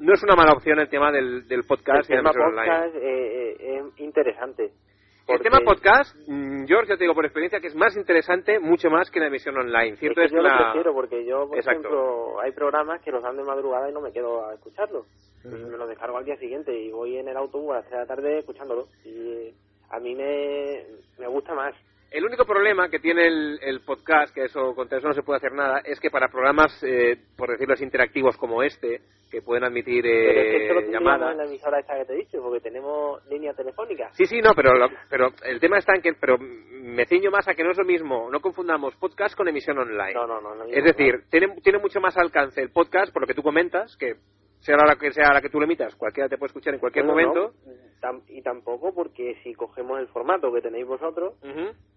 no es una mala opción el tema del, del podcast y el la tema emisora online. podcast eh, eh, es interesante. El porque- tema podcast, mm, George, yo te digo por experiencia que es más interesante, mucho más que la emisión online. Es Cierto que es yo que lo la... prefiero porque yo, por Exacto. ejemplo, hay programas que los dan de madrugada y no me quedo a escucharlos. Pues me los descargo al día siguiente y voy en el autobús a las 3 de la tarde escuchándolo. Y a mí me, me gusta más. El único problema que tiene el, el podcast, que eso contra eso no se puede hacer nada, es que para programas, eh, por decirlo así, interactivos como este, que pueden admitir Pero es que eh, llamadas. en la emisora esta que te he dicho, porque tenemos línea telefónica. Sí, sí, no, pero, lo- pero el tema está en que, pero me ciño más a que no es lo mismo, no confundamos podcast con emisión online. No, no, no. no es decir, tiene, tiene mucho más alcance el podcast, por lo que tú comentas, que sea la que sea la que tú lo emitas, cualquiera te puede escuchar en cualquier momento. no, y tampoco porque si cogemos el formato que tenéis vosotros,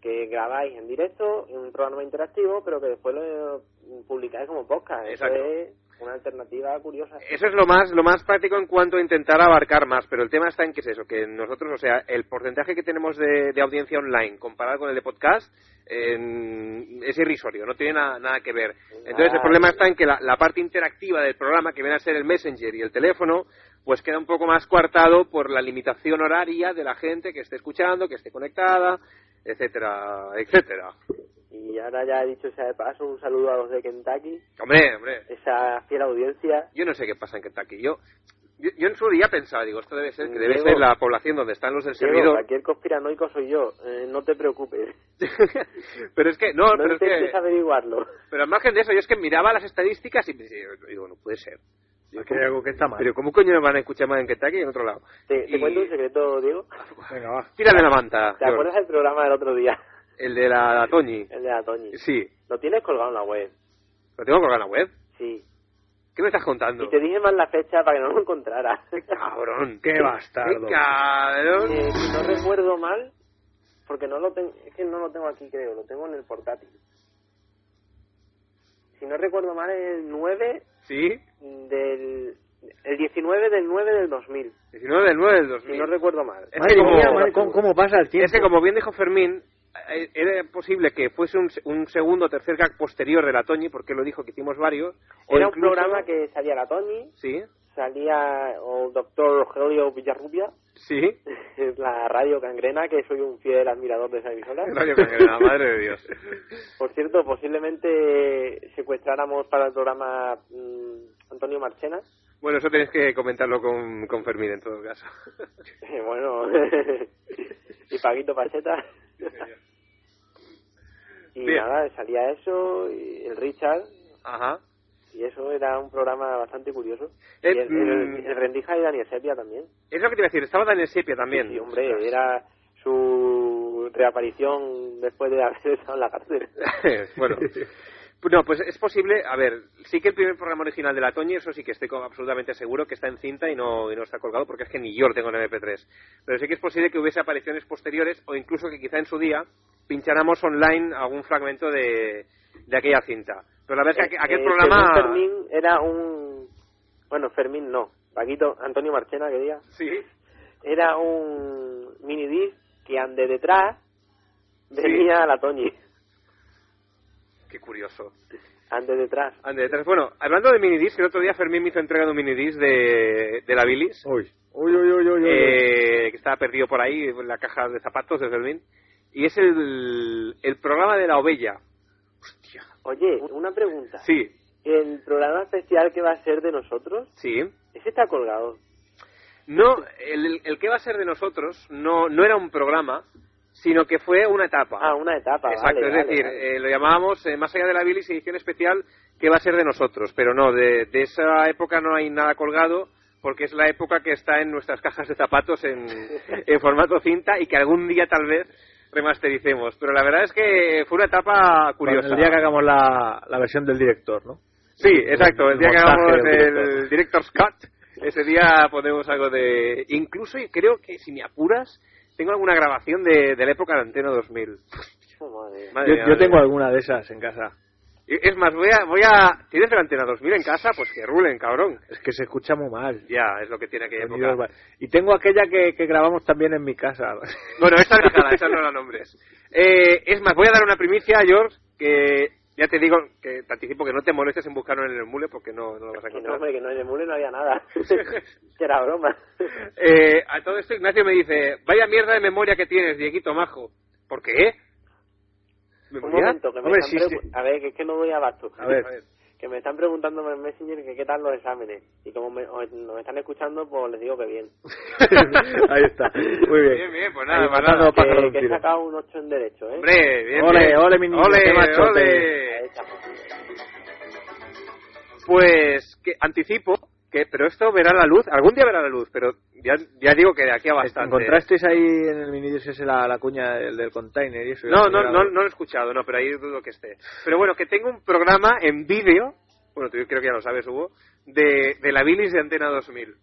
que grabáis en directo, en un programa interactivo, pero que después lo publicáis como podcast. Exacto. Eso es una alternativa curiosa. Eso es lo más, lo más práctico en cuanto a intentar abarcar más, pero el tema está en que es eso, que nosotros, o sea, el porcentaje que tenemos de, de audiencia online comparado con el de podcast en- es irrisorio, no tiene nada, nada que ver. Entonces el problema está en que la, la parte interactiva del programa, que viene a ser el Messenger y el teléfono, pues queda un poco más coartado por la limitación horaria de la gente que esté escuchando, que esté conectada, etcétera, etcétera. Y ahora ya he dicho sea de paso, un saludo a los de Kentucky, Hombre, hombre, esa fiel audiencia. yo no sé qué pasa en Kentucky. Yo, yo, yo en su día pensaba, digo, esto debe ser que debe Diego. ser la población donde están los del Diego, servidor. cualquier conspiranoico soy yo, eh, no te preocupes. [laughs] pero es que, no, No pero es que, averiguarlo. pero al margen de eso, yo es que miraba las estadísticas y me decía, digo, no puede ser. Digo, hay algo que está mal. Pero ¿cómo coño me van a escuchar más en Kentucky y en otro lado? Te, te Y- cuento un secreto, Diego. Venga, va. Tírame la manta. ¿Te acuerdas del programa del otro día? El de la Toñi. El de la Toñi. Sí. Lo tienes colgado en la web. Lo tengo colgado en la web. Sí. ¿Qué me estás contando? Y te dije mal la fecha para que no lo encontraras. Cabrón. Qué bastardo. Qué cabrón. Eh, si no recuerdo mal, porque no lo tengo, es que no lo tengo aquí creo, lo tengo en el portátil. Si no recuerdo mal, es el 9 Sí. del... El 19 del 9 del 2000, 19 del 9 del 2000. si no recuerdo mal. Es Madre que como- mía, madre, ¿cómo, cómo pasa el tiempo? Es que como bien dijo Fermín, era posible que fuese un, un segundo o tercer gag posterior de la Toñi, porque lo dijo que hicimos varios. Era un programa que salía la Tony, Sí, salía el doctor Rogelio Villarrubia, sí. [laughs] es la radio cangrena, que soy un fiel admirador de esa emisora. [laughs] Radio Cangrena, madre de Dios. [laughs] Por cierto, posiblemente secuestráramos para el programa mm, Antonio Marchena. Bueno, eso tenéis que comentarlo con, con Fermín en todo caso. bueno, y Paquito Pacheta. Y Bien. nada, salía eso, y el Richard, Ajá. y eso era un programa bastante curioso. Eh, y el, mm. el- el Rendija y Daniel Sepia también. Es lo que te iba a decir, estaba Daniel Sepia también. Sí, hombre, era su reaparición después de haber [laughs] estado en la cárcel. [laughs] bueno. [laughs] No, pues es posible, a ver, sí que el primer programa original de la Toñi, eso sí que estoy absolutamente seguro que está en cinta y no, y no está colgado, porque es que ni yo lo tengo en MP3. Pero sí que es posible que hubiese apariciones posteriores o incluso que quizá en su día pincháramos online algún fragmento de, de aquella cinta. Pero la verdad es que aqu- aquel Eh, programa... según Fermín era un... Bueno, Fermín no. Paquito, Antonio Marchena, que diga. Sí, Era un mini disc que ande detrás venía la Toñi. Qué curioso. Ande detrás. Ande, detrás. Bueno, hablando de minidisc, el otro día Fermín me hizo entrega de un minidisc de, de la Bilis. Uy, uy, uy, uy, uy, uy. eh, que estaba perdido por ahí en la caja de zapatos de Fermín. Y es el, el programa de la ovella. Hostia. Oye, una pregunta. Sí, El programa especial que va a ser de nosotros, sí. ese está colgado. No, el, el que va a ser de nosotros no, no era un programa, sino que fue una etapa. Ah, una etapa. Exacto, vale, es vale, decir, vale. eh, lo llamábamos eh, más allá de la bilis edición especial que va a ser de nosotros, pero no, de, de esa época no hay nada colgado porque es la época que está en nuestras cajas de zapatos en, [laughs] en formato cinta y que algún día tal vez remastericemos. Pero la verdad es que fue una etapa curiosa. El día que hagamos la, la versión del director, ¿no? Sí, exacto, el día que hagamos el director. Director's Cut, ese día ponemos algo de... Incluso y creo que si me apuras, tengo alguna grabación de, de la época de Antena 2000. Oh, madre. Madre Yo, mía, yo madre tengo alguna de esas en casa. Es más, voy a, voy a... ¿Tienes la Antena 2000 en casa? Pues que rulen, cabrón. Es que se escucha muy mal. Ya, es lo que tiene que época. Y tengo aquella que, que grabamos también en mi casa. Bueno, esta déjala, [laughs] esta no la nombres. Eh, es más, voy a dar una primicia, George, que ya te digo, que te anticipo que no te molestes en buscarlo en el mule porque no, no lo vas a Que [laughs] no, encontrar. hombre, que no en el mule no había nada. [laughs] que era broma. Eh, a todo esto Ignacio me dice, vaya mierda de memoria que tienes, Dieguito Majo. ¿Por qué? Un ¿Memoria? momento, que me Hombre, sí. A ver, que es que no doy abasto. A ver. Que me están preguntando en Messenger que qué tal los exámenes. Y como me, o- nos están escuchando, pues les digo que bien. [laughs] Ahí está. Muy bien. Bien, bien, pues nada, Ahí, pues nada. Que, que he sacado un 8 en derecho, ¿eh? Hombre, bien, Ole, bien. ole, mi niño, Ole, qué machote. ole. Pues que anticipo que, pero esto verá la luz, algún día verá la luz, pero ya, ya digo que de aquí a bastante. ¿Encontrasteis ahí en el minidisc ese la, la cuña del, del container y eso? No, no, no, no lo he escuchado, no, pero ahí dudo que esté. Pero bueno, que tengo un programa en vídeo, bueno, tú creo que ya lo sabes, Hugo, de, de la bilis de Antena 2000.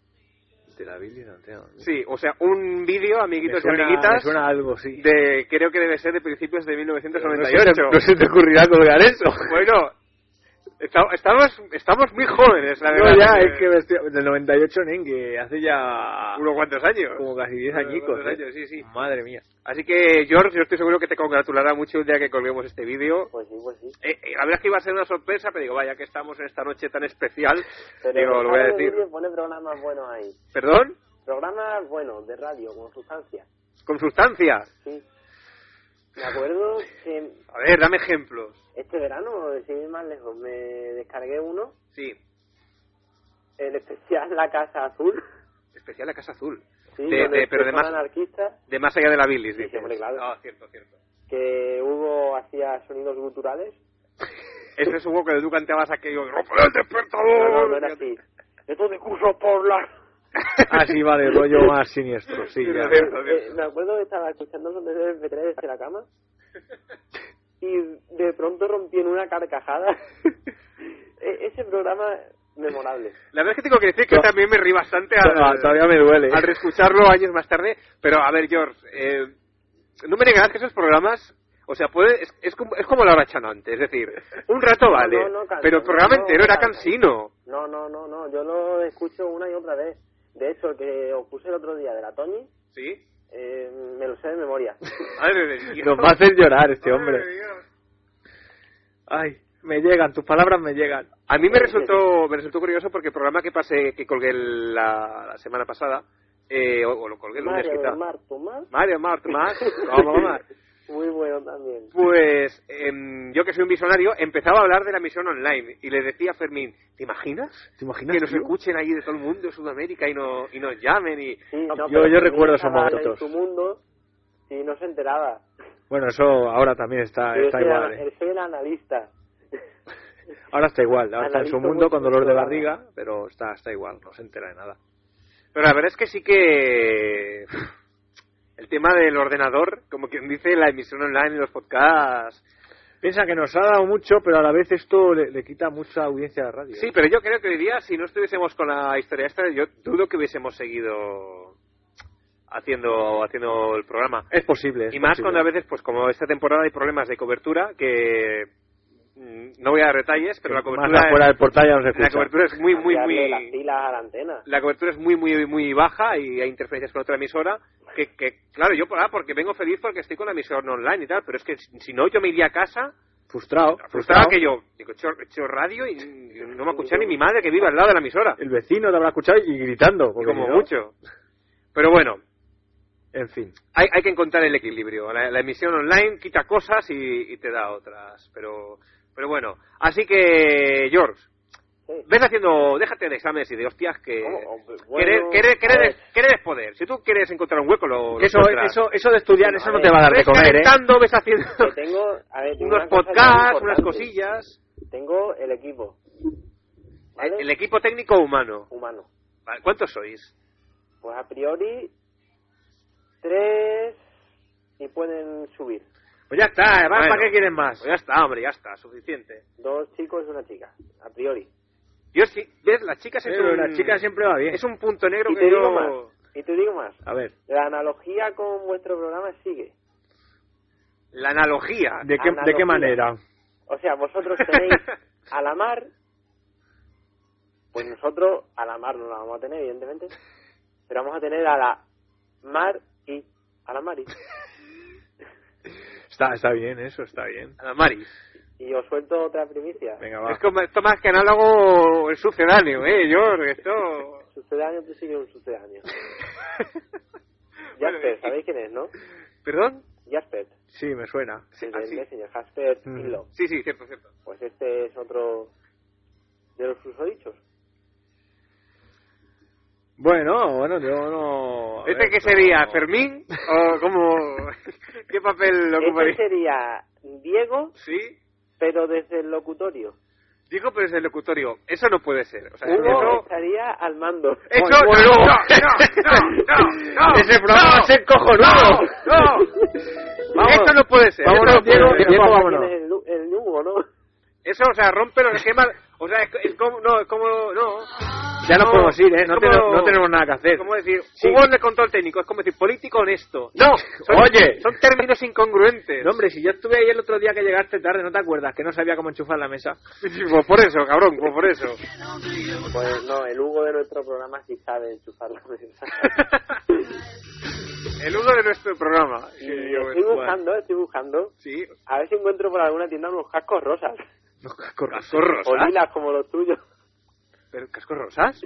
De la Billy no tengo. Sí, o sea, un vídeo, amiguitos suena, y amiguitas, me suena algo, sí. de, creo que debe ser de principios de No se, 1998. no se te ocurrirá colgar eso. Bueno, estamos, estamos muy jóvenes, la No, verdad. ya, es que estoy- del 98 Nengue, hace ya Unos cuantos años. como casi 10 Unos añicos. ¿eh? años, sí, sí. Madre mía. Así que, George, yo estoy seguro que te congratulará mucho el día que colguemos este vídeo. Pues sí, pues sí. Eh, eh, la verdad es que iba a ser una sorpresa, pero digo, vaya que estamos en esta noche tan especial, Pero digo, lo voy a decir. Vídeo Pone programas buenos ahí. ¿Perdón? Programas buenos de radio, con sustancia. Con sustancia. Sí. Me acuerdo que A ver, dame ejemplos. este verano, sin ir más lejos, me descargué uno, Sí, el especial La Casa Azul. especial la Casa Azul. Sí, De- de- pero de más- anarquistas, De más allá de la bilis, Sí, dices. hombre, claro. Ah, cierto, cierto. que Hugo hacía sonidos guturales. [laughs] Ese es Hugo que tú cantabas aquello, ¡Rompe el despertador! No, no, no era así. Esto de curso por la... Ah, sí, vale, rollo más siniestro, sí, ya. Eh, me acuerdo que estaba escuchando los de MP3 desde la cama y de pronto rompí en una carcajada. E- Ese programa memorable. La verdad es que tengo que decir que No. también me rí bastante al, No, todavía me duele. al reescucharlo años más tarde. Pero a ver, George, eh, no me negarás que esos programas, o sea, puede, es, es como, es como la hora chanante, es decir, un rato No, vale, no, no, cansa, pero el programa no, entero no era cansino. No, no, no, no. Yo lo escucho una y otra vez. De hecho, el que os puse el otro día de la Tony, ¿Sí? eh, me lo sé de memoria. [laughs] Madre de Dios. Nos va a hacer llorar este hombre. Ay, me llegan, tus palabras me llegan. A mí me resultó, me resultó curioso porque el programa que pasé, que colgué la, la semana pasada, eh, o, o lo colgué el lunes Mario quizá. del Mar Tomás. Mario Mart más, ¿cómo más? Muy bueno también. Pues em, yo que soy un visionario, empezaba a hablar de la misión online y le decía a Fermín, ¿te imaginas? ¿Te imaginas, Que nos tío? escuchen ahí de todo el mundo de Sudamérica y, no, y nos llamen y... Sí, no, Yo- yo recuerdo esos estaba momentos. En su mundo, y no se enteraba. Bueno, eso ahora también está, Yo está soy, igual. el, ¿eh? soy el analista. [laughs] Ahora está igual. Ahora está en su mundo con dolor de barriga, pero está, está igual, no se entera de nada. Pero la verdad es que sí que el tema del ordenador, como quien dice, la emisión online y los podcasts. Piensa que nos ha dado mucho, pero a la vez esto le, le quita mucha audiencia a la radio. Sí, pero yo creo que hoy día, si no estuviésemos con la historia esta, yo dudo que hubiésemos seguido haciendo haciendo el programa. Es posible. es Y más posible. cuando a veces, pues como esta temporada hay problemas de cobertura, que no voy a dar detalles, pero la Más cobertura, afuera del portal ya no se la escucha. cobertura es muy, muy, muy... las pilas a la antena. la cobertura es muy, muy, muy baja y hay interferencias con otra emisora. Que, que claro, yo ah, porque vengo feliz porque estoy con la emisora online y tal, pero es que si no, yo me iría a casa Frustrado. frustrado que yo digo, he hecho, he hecho radio y no me escucha ni mi madre que vive al lado de la emisora. El vecino te habrá escuchado y gritando. Porque como no- mucho. Pero bueno, En fin. hay, hay que encontrar el equilibrio. La, la emisión online quita cosas y, y te da otras. Pero, pero bueno, así que, George, Sí. ves haciendo, déjate de exámenes y de hostias que ¿Cómo? Hombre, querer, bueno, querer, a querer, ver. es, querer es poder. Si tú quieres encontrar un hueco, lo, lo Eso, eso, eso de estudiar, eso a no ver, te va a dar de ves comer, ¿eh? ves haciendo Que tengo, a ver, tengo unos una podcasts, unas cosillas. Tengo el equipo. ¿Vale? El equipo técnico humano. humano. Vale, ¿Cuántos sois? Pues a priori, tres y pueden subir. Pues ya está, además, Bueno. ¿para qué quieren más? Pues ya está, hombre, ya está, suficiente. Dos chicos y una chica, a priori. Yo sí, ves, las chicas es Pero la chica siempre va bien. es un punto negro Y que te digo yo... más. Y te digo más. A ver, La analogía con vuestro programa sigue. La analogía. ¿de qué, ¿de qué manera? O sea, vosotros tenéis [laughs] a la mar, pues nosotros a la mar no la vamos a tener, evidentemente, pero vamos a tener a la mar y a la mari. Está, está bien, eso está bien. Mari. Y os suelto otra primicia. Venga, va. Es como, esto más que análogo es sucedáneo, ¿eh, George? Esto... [laughs] Sucedáneo, tú sigues un sucedáneo. [laughs] Bueno, Jasper, y- ¿sabéis quién es, no? ¿Perdón? Jasper, Sí, me suena. el ah, sí. Messenger, Jasper Mm. Sí, sí, cierto, cierto. Pues este es otro de los susodichos. Bueno, bueno, yo no... ¿Este qué sería? ¿Fermín? ¿O cómo? [laughs] ¿Qué papel lo Este ocuparía? sería Diego, Sí. pero desde el locutorio. Digo, pero es el locutorio. Eso no puede ser. O sea, Hugo eso... estaría al mando. Eso [laughs] no, no, no, no, no, Ese programa va a ser cojonudo. No, no. Vamos. Esto no puede ser. Vámonos, Diego. Diego, ¿Quién vámonos. el, el Hugo, no? Eso, o sea, rompe los esquemas. O sea, es, es como. No, es como. No. Ya no podemos ir, ¿eh? No, como- tenemos, no tenemos nada que hacer. Es como decir, Sí. Hugo de control técnico, es como decir político honesto. No, son, Oye. son términos incongruentes. No, hombre, si yo estuve ahí el otro día que llegaste tarde, ¿no te acuerdas? Que no sabía cómo enchufar la mesa. [laughs] Pues por eso, cabrón, pues por eso. Pues no, el Hugo de nuestro programa sí sabe enchufar la mesa. [laughs] El Hugo de nuestro programa. Y Sí, yo- estoy buscando, estoy buscando. Sí, A ver si encuentro por alguna tienda unos cascos rosas. Los cascos cascos O rosas. lilas como los tuyos. ¿Pero cascos rosas?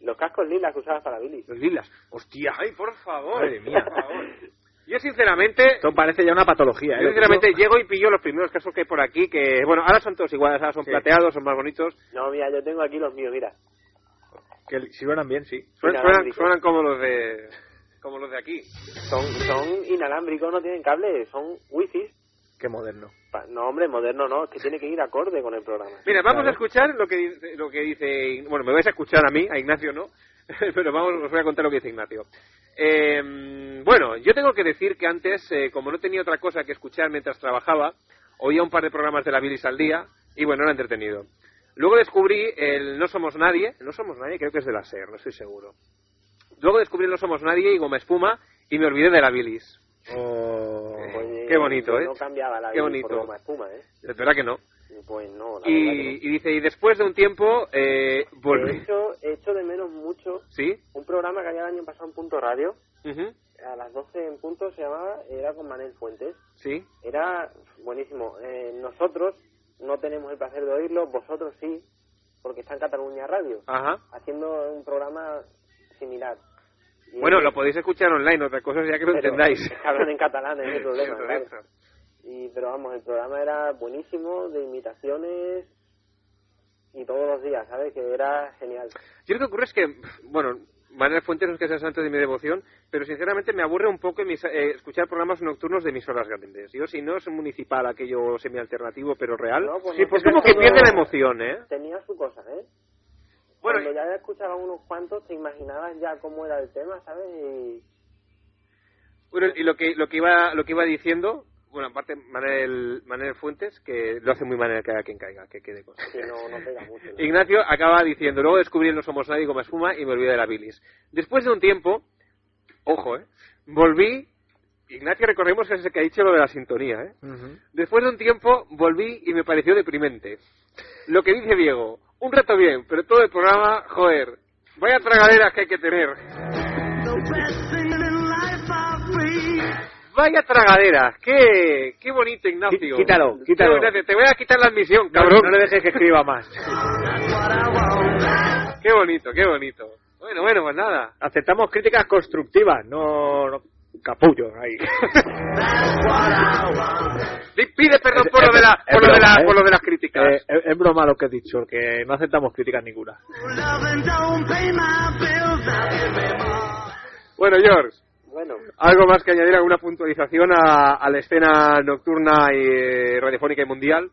Los cascos lilas que usabas para Billy. Los lilas. Hostia, ay, por favor. Madre mía. por favor. Yo, sinceramente, Esto parece ya una patología, ¿eh? Yo sinceramente llego y pillo los primeros casos que hay por aquí, que bueno, ahora son todos iguales, ahora son Sí. plateados, son más bonitos. No, mira, yo tengo aquí los míos, mira. Que si suenan bien, sí. Suenan como los de como los de aquí. Son, son inalámbricos, no tienen cable, son wifi. Qué moderno. Pa- No, hombre, moderno no, es que tiene que ir acorde con el programa. Mira, vamos Claro. a escuchar lo que dice, lo que dice, bueno, me vais a escuchar a mí, a Ignacio no, [laughs] pero vamos, os voy a contar lo que dice Ignacio. Eh, bueno, yo tengo que decir que antes, eh, como no tenía otra cosa que escuchar mientras trabajaba, oía un par de programas de la Bilis al día y bueno, era entretenido. Luego descubrí el No Somos Nadie, No Somos Nadie creo que es de la SER, no estoy seguro. Luego descubrí el No Somos Nadie y Goma Espuma y me olvidé de la Bilis. Oh. Pues, qué bonito, ¿eh? No cambiaba la Qué por bonito. espuma, ¿eh? Verdad que no. Pues no, la verdad que no. Y, y dice, y después de un tiempo, eh, He volví. hecho, he hecho de menos mucho ¿Sí? un programa que había el año pasado en Punto Radio, Ujú. a las 12 en punto se llamaba, era con Manel Fuentes. Sí. Era buenísimo. Eh, nosotros no tenemos el placer de oírlo, vosotros sí, porque está en Cataluña Radio, Ajá. haciendo un programa similar. Bueno, lo podéis escuchar online, otra cosa ya que lo entendáis. [laughs] hablan en catalán, es [laughs] el problema. Claro. Y, pero vamos, el programa era buenísimo, de imitaciones y todos los días, ¿sabes? Que era genial. Yo lo que ocurre es que, bueno, Manuel Fuentes no es que sea santo de mi devoción, pero sinceramente me aburre un poco eh, escuchar programas nocturnos de emisoras grandes. Yo, si no es municipal, aquello semi-alternativo, pero real, No, pues sí, no pues como que pierde la emoción, ¿eh? Tenía su cosa, ¿eh? Bueno, Cuando ya escuchaba unos cuantos, te imaginabas ya cómo era el tema, ¿sabes? Y Bueno, y lo que, lo que iba, lo que iba diciendo, bueno, aparte Manuel, Manuel Fuentes, que lo hace muy mal que caiga quien caiga, que quede cosa. que no, no pega mucho. ¿no? Ignacio acaba diciendo, luego descubrí No Somos Nadie como espuma y me olvidé de la bilis. Después de un tiempo, ojo, eh, volví, Ignacio recordemos que es el que ha dicho lo de la sintonía, eh. Después de un tiempo volví y me pareció deprimente. Lo que dice Diego, un rato bien, pero todo el programa, joder, vaya tragaderas que hay que tener. Vaya tragaderas, qué, qué bonito Ignacio. Quítalo, Qué quítalo. bonito. Te voy a quitar la admisión, No, cabrón. no le dejes que escriba más. Qué bonito, qué bonito. Bueno, bueno, pues nada. Aceptamos críticas constructivas, no, no capullos ahí. Pide perdón por lo de, la, por lo de, la- ¿eh? por lo de las críticas. Eh, es, es broma lo que he dicho, que no aceptamos críticas ninguna. Bueno, George, Bueno, ¿algo más que añadir? ¿Alguna puntualización a, a la escena nocturna y eh, radiofónica y mundial?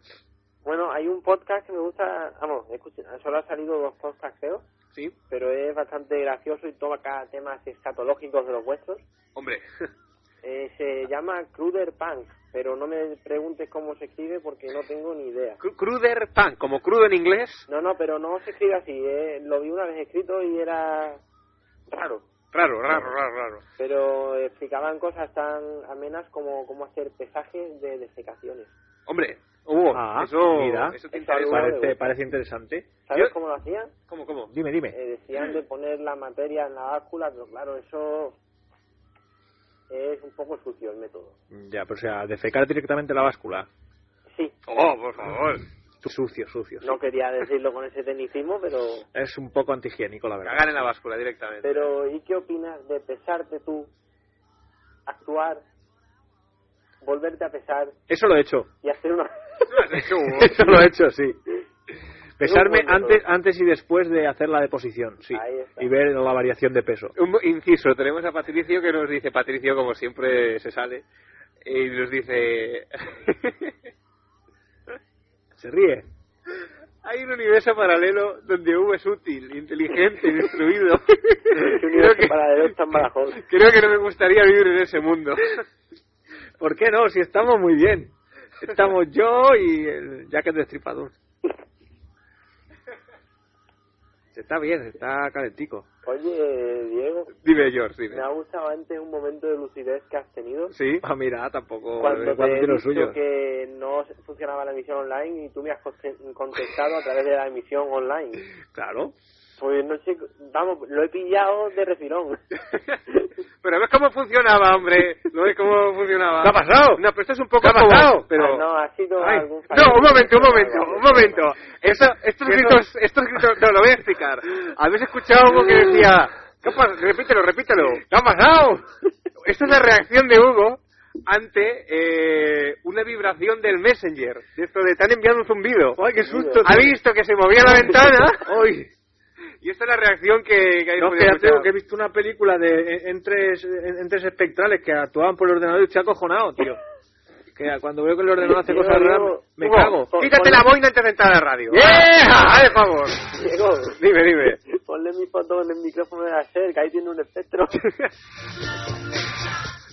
bueno, hay un podcast que me gusta, vamos, escucha, solo han salido dos podcasts feos, Sí. pero es bastante gracioso y toca temas escatológicos de los vuestros. Hombre, [laughs] Eh, se llama Cruder Punk, pero no me preguntes cómo se escribe porque no tengo ni idea. Cru- Cruder Pan, como crudo en inglés. No, no, pero no se escribe así. eh, Lo vi una vez escrito y era raro. Raro, raro, raro, raro. Pero explicaban cosas tan amenas como cómo hacer pesajes de defecaciones. Hombre, Hugo, Ah, eso, mira. eso te interesa. Parece, parece interesante. ¿Sabes Yo- cómo lo hacían? ¿Cómo, cómo? Dime, dime. Eh, decían de poner la materia en la báscula, pero claro, eso es un poco sucio el método. Ya, pero o sea, defecar directamente la báscula. Sí, Oh, por favor. Sucio, sucio. sí. no quería decirlo con ese tecnicismo, pero [laughs] Es un poco antihigiénico, la verdad. Cagar en la báscula directamente. pero ¿y qué opinas de pesarte tú, actuar, volverte a pesar Eso lo he hecho. y hacer una Lo has hecho, Hugo. Eso lo he hecho, sí. Pesarme antes, antes y después de hacer la deposición, sí. Y ver la variación de peso. Un inciso, tenemos a Patricio que nos dice, Patricio como siempre se sale, y nos dice, [laughs] Se ríe. hay un universo paralelo donde Hugo es útil, inteligente, [laughs] instruido. Ese creo, que, creo que no me gustaría vivir en ese mundo. ¿Por qué no? Si estamos muy bien. Estamos yo y el Jack el Destripador. Está bien, está calentico. Oye, Diego, Dime, George, dime. me ha gustado antes un momento de lucidez que has tenido Sí, Ah, mira, tampoco. cuando eh, cuando te he dicho que no funcionaba la emisión online y tú me has conte- contestado a través de la emisión online. Claro. Pues no sé, vamos, lo he pillado de refilón. [laughs] pero ves cómo funcionaba, hombre. ¿No ves cómo funcionaba? ¿Qué ha pasado? No, pero esto es un poco ¿Qué ha como- pasado? Pero... Ah, no, ha sido Ay, algún fallo. no, un momento, un momento, un momento. Eso, estos ¿Qué gritos, estos gritos, no, lo voy a explicar. ¿Habéis escuchado algo que decía. Repítelo, repítelo. ¿Qué ha pasado? [laughs] Esta es la reacción de Hugo ante eh, una vibración del Messenger. De esto de te han enviado un zumbido. ¡Ay, qué susto! Ha visto que se movía la ventana [laughs] ¡Ay! Y esta es la reacción que, que habéis No, que ya tengo que he visto una película de en- entes espectrales que actuaban por el ordenador y estoy acojonado, tío. Que cuando veo que el ordenador hace cosas raras, me Hugo, cago. Quítate la boina antes de entrar a la radio. ¡Yeah! ¡Ah, de favor! Diego, Dime, dime. ponle mi foto en el micrófono de la SER, que ahí tiene un espectro. [laughs]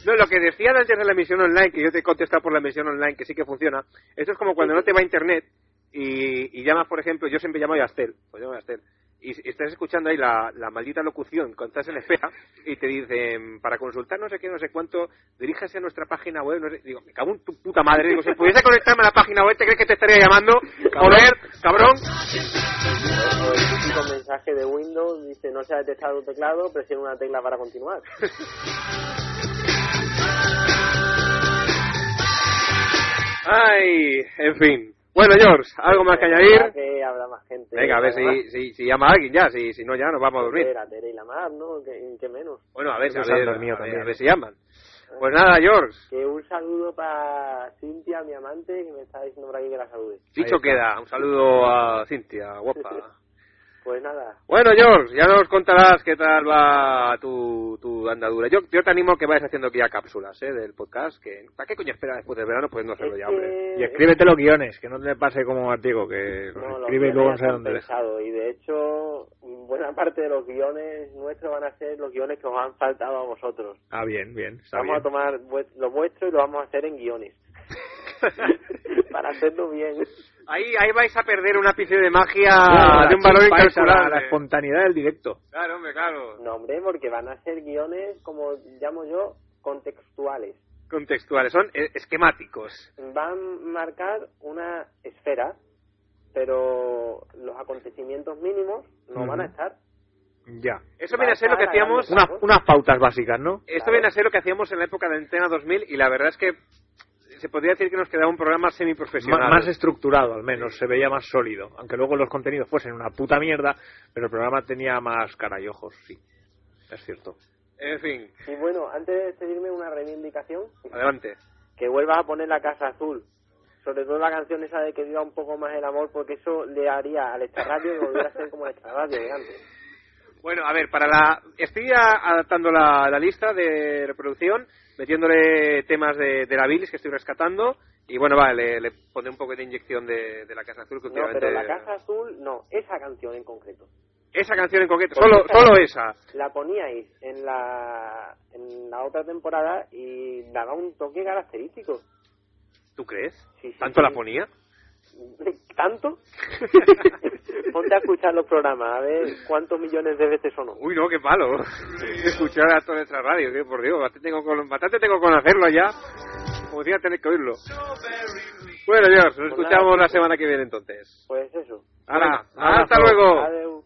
No, lo que decían antes de la emisión online, que yo te he contestado por la emisión online, que sí que funciona, esto es como cuando no te va internet y, y llamas, por ejemplo, yo siempre llamo a Yastel, pues llamo a Yastel, y estás escuchando ahí la, la maldita locución cuando estás en espera y te dicen, para consultar no sé qué, no sé cuánto, diríjase a nuestra página web, no sé, digo, me cago en tu puta madre, digo, si pudiese conectarme a la página web, ¿te crees que te estaría llamando? Joder, cabrón. el típico mensaje de Windows dice no se ha detectado tu teclado, presiona una tecla para continuar. [laughs] Ay, en fin. Bueno, George, ¿algo más que añadir? que habrá más gente. Venga, a ver si, si, si llama a alguien ya, si, si no ya nos vamos a dormir. Tere y la Mar, ¿no? ¿Qué, qué menos? Bueno, a ver, a Esos ver, a ver, también. a ver si llaman. Pues nada, George, Que un saludo para Cintia, mi amante, que me está diciendo por aquí que la salude. dicho queda. Un saludo a Cintia, guapa. [laughs] Pues nada, Bueno, George, ya nos contarás qué tal va tu, tu andadura. Yo, yo te animo a que vayas haciendo aquí ya cápsulas ¿eh? del podcast. que ¿Para qué coño espera después del verano? Pues no hacerlo Es ya, que- hombre. Y escríbete los guiones, que no te pase como Martigo, que no, los escribe y luego no han dónde pensado, Y de hecho, buena parte de los guiones nuestros van a ser los guiones que os han faltado a vosotros. Ah, bien, bien, está vamos bien. a tomar los vuestros y lo vamos a hacer en guiones. [laughs] [laughs] Para hacerlo bien. Ahí, ahí vais a perder un ápice de magia de un valor la, incalculable. la espontaneidad del directo. Claro, hombre, claro. No, hombre, porque van a ser guiones, como llamo yo, contextuales. Contextuales, son eh, esquemáticos. Van a marcar una esfera, pero los acontecimientos mínimos no van a estar. Ya. Eso viene a ser lo que hacíamos... grandes Unas, unas pautas básicas, ¿no? Esto Claro. viene a ser lo que hacíamos en la época de Antena 2000 y la verdad es que se podría decir que nos quedaba un programa Ma- semiprofesional. más estructurado, al menos, se veía más sólido. Aunque luego los contenidos fuesen una puta mierda, pero el programa tenía más cara y ojos, sí. Es cierto. En fin, Y bueno, antes de despedirme, una reivindicación. adelante. Que vuelva a poner la Casa Azul. Sobre todo la canción esa de que viva un poco más el amor, porque eso le haría al extrarradio que volviera a ser como el extrarradio de antes. Bueno, a ver, para la... Estoy adaptando la, la lista de reproducción, metiéndole temas de, de la bilis que estoy rescatando y bueno, vale, le, le pondré un poco de inyección de, de la Casa Azul que No, últimamente... pero la Casa Azul, no, esa canción en concreto. Esa canción en concreto, solo, esa- solo esa. La poníais en la, en la otra temporada y daba un toque característico. ¿Tú crees? Sí, sí, ¿Tanto sí. la ponía? ¿Tanto? [laughs] Ponte a escuchar los programas, a ver cuántos millones de veces sonó. Uy, no, qué malo. Escuchar a toda nuestra radio, que por Dios, bastante tengo, con, bastante tengo con hacerlo ya. Como decía, tener que oírlo. Bueno, Dios, nos Pues escuchamos la semana que viene entonces. Pues eso. Ahora, Bueno, hasta luego. Adeu.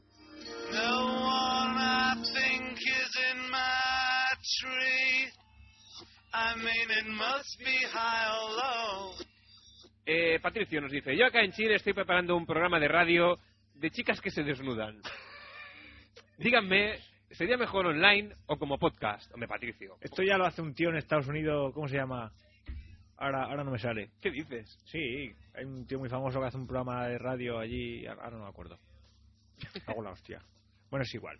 No one I think is in my tree. I mean, it must be high or low. Eh, Patricio nos dice, yo acá en Chile estoy preparando un programa de radio de chicas que se desnudan. [laughs] Díganme, ¿sería mejor online o como podcast? Hombre, Patricio, Esto ya lo hace un tío en Estados Unidos, ¿cómo se llama? Ahora, ahora no me sale. ¿qué dices? Sí, hay un tío muy famoso que hace un programa de radio allí, ahora no me acuerdo. Hago la hostia. Bueno, es igual.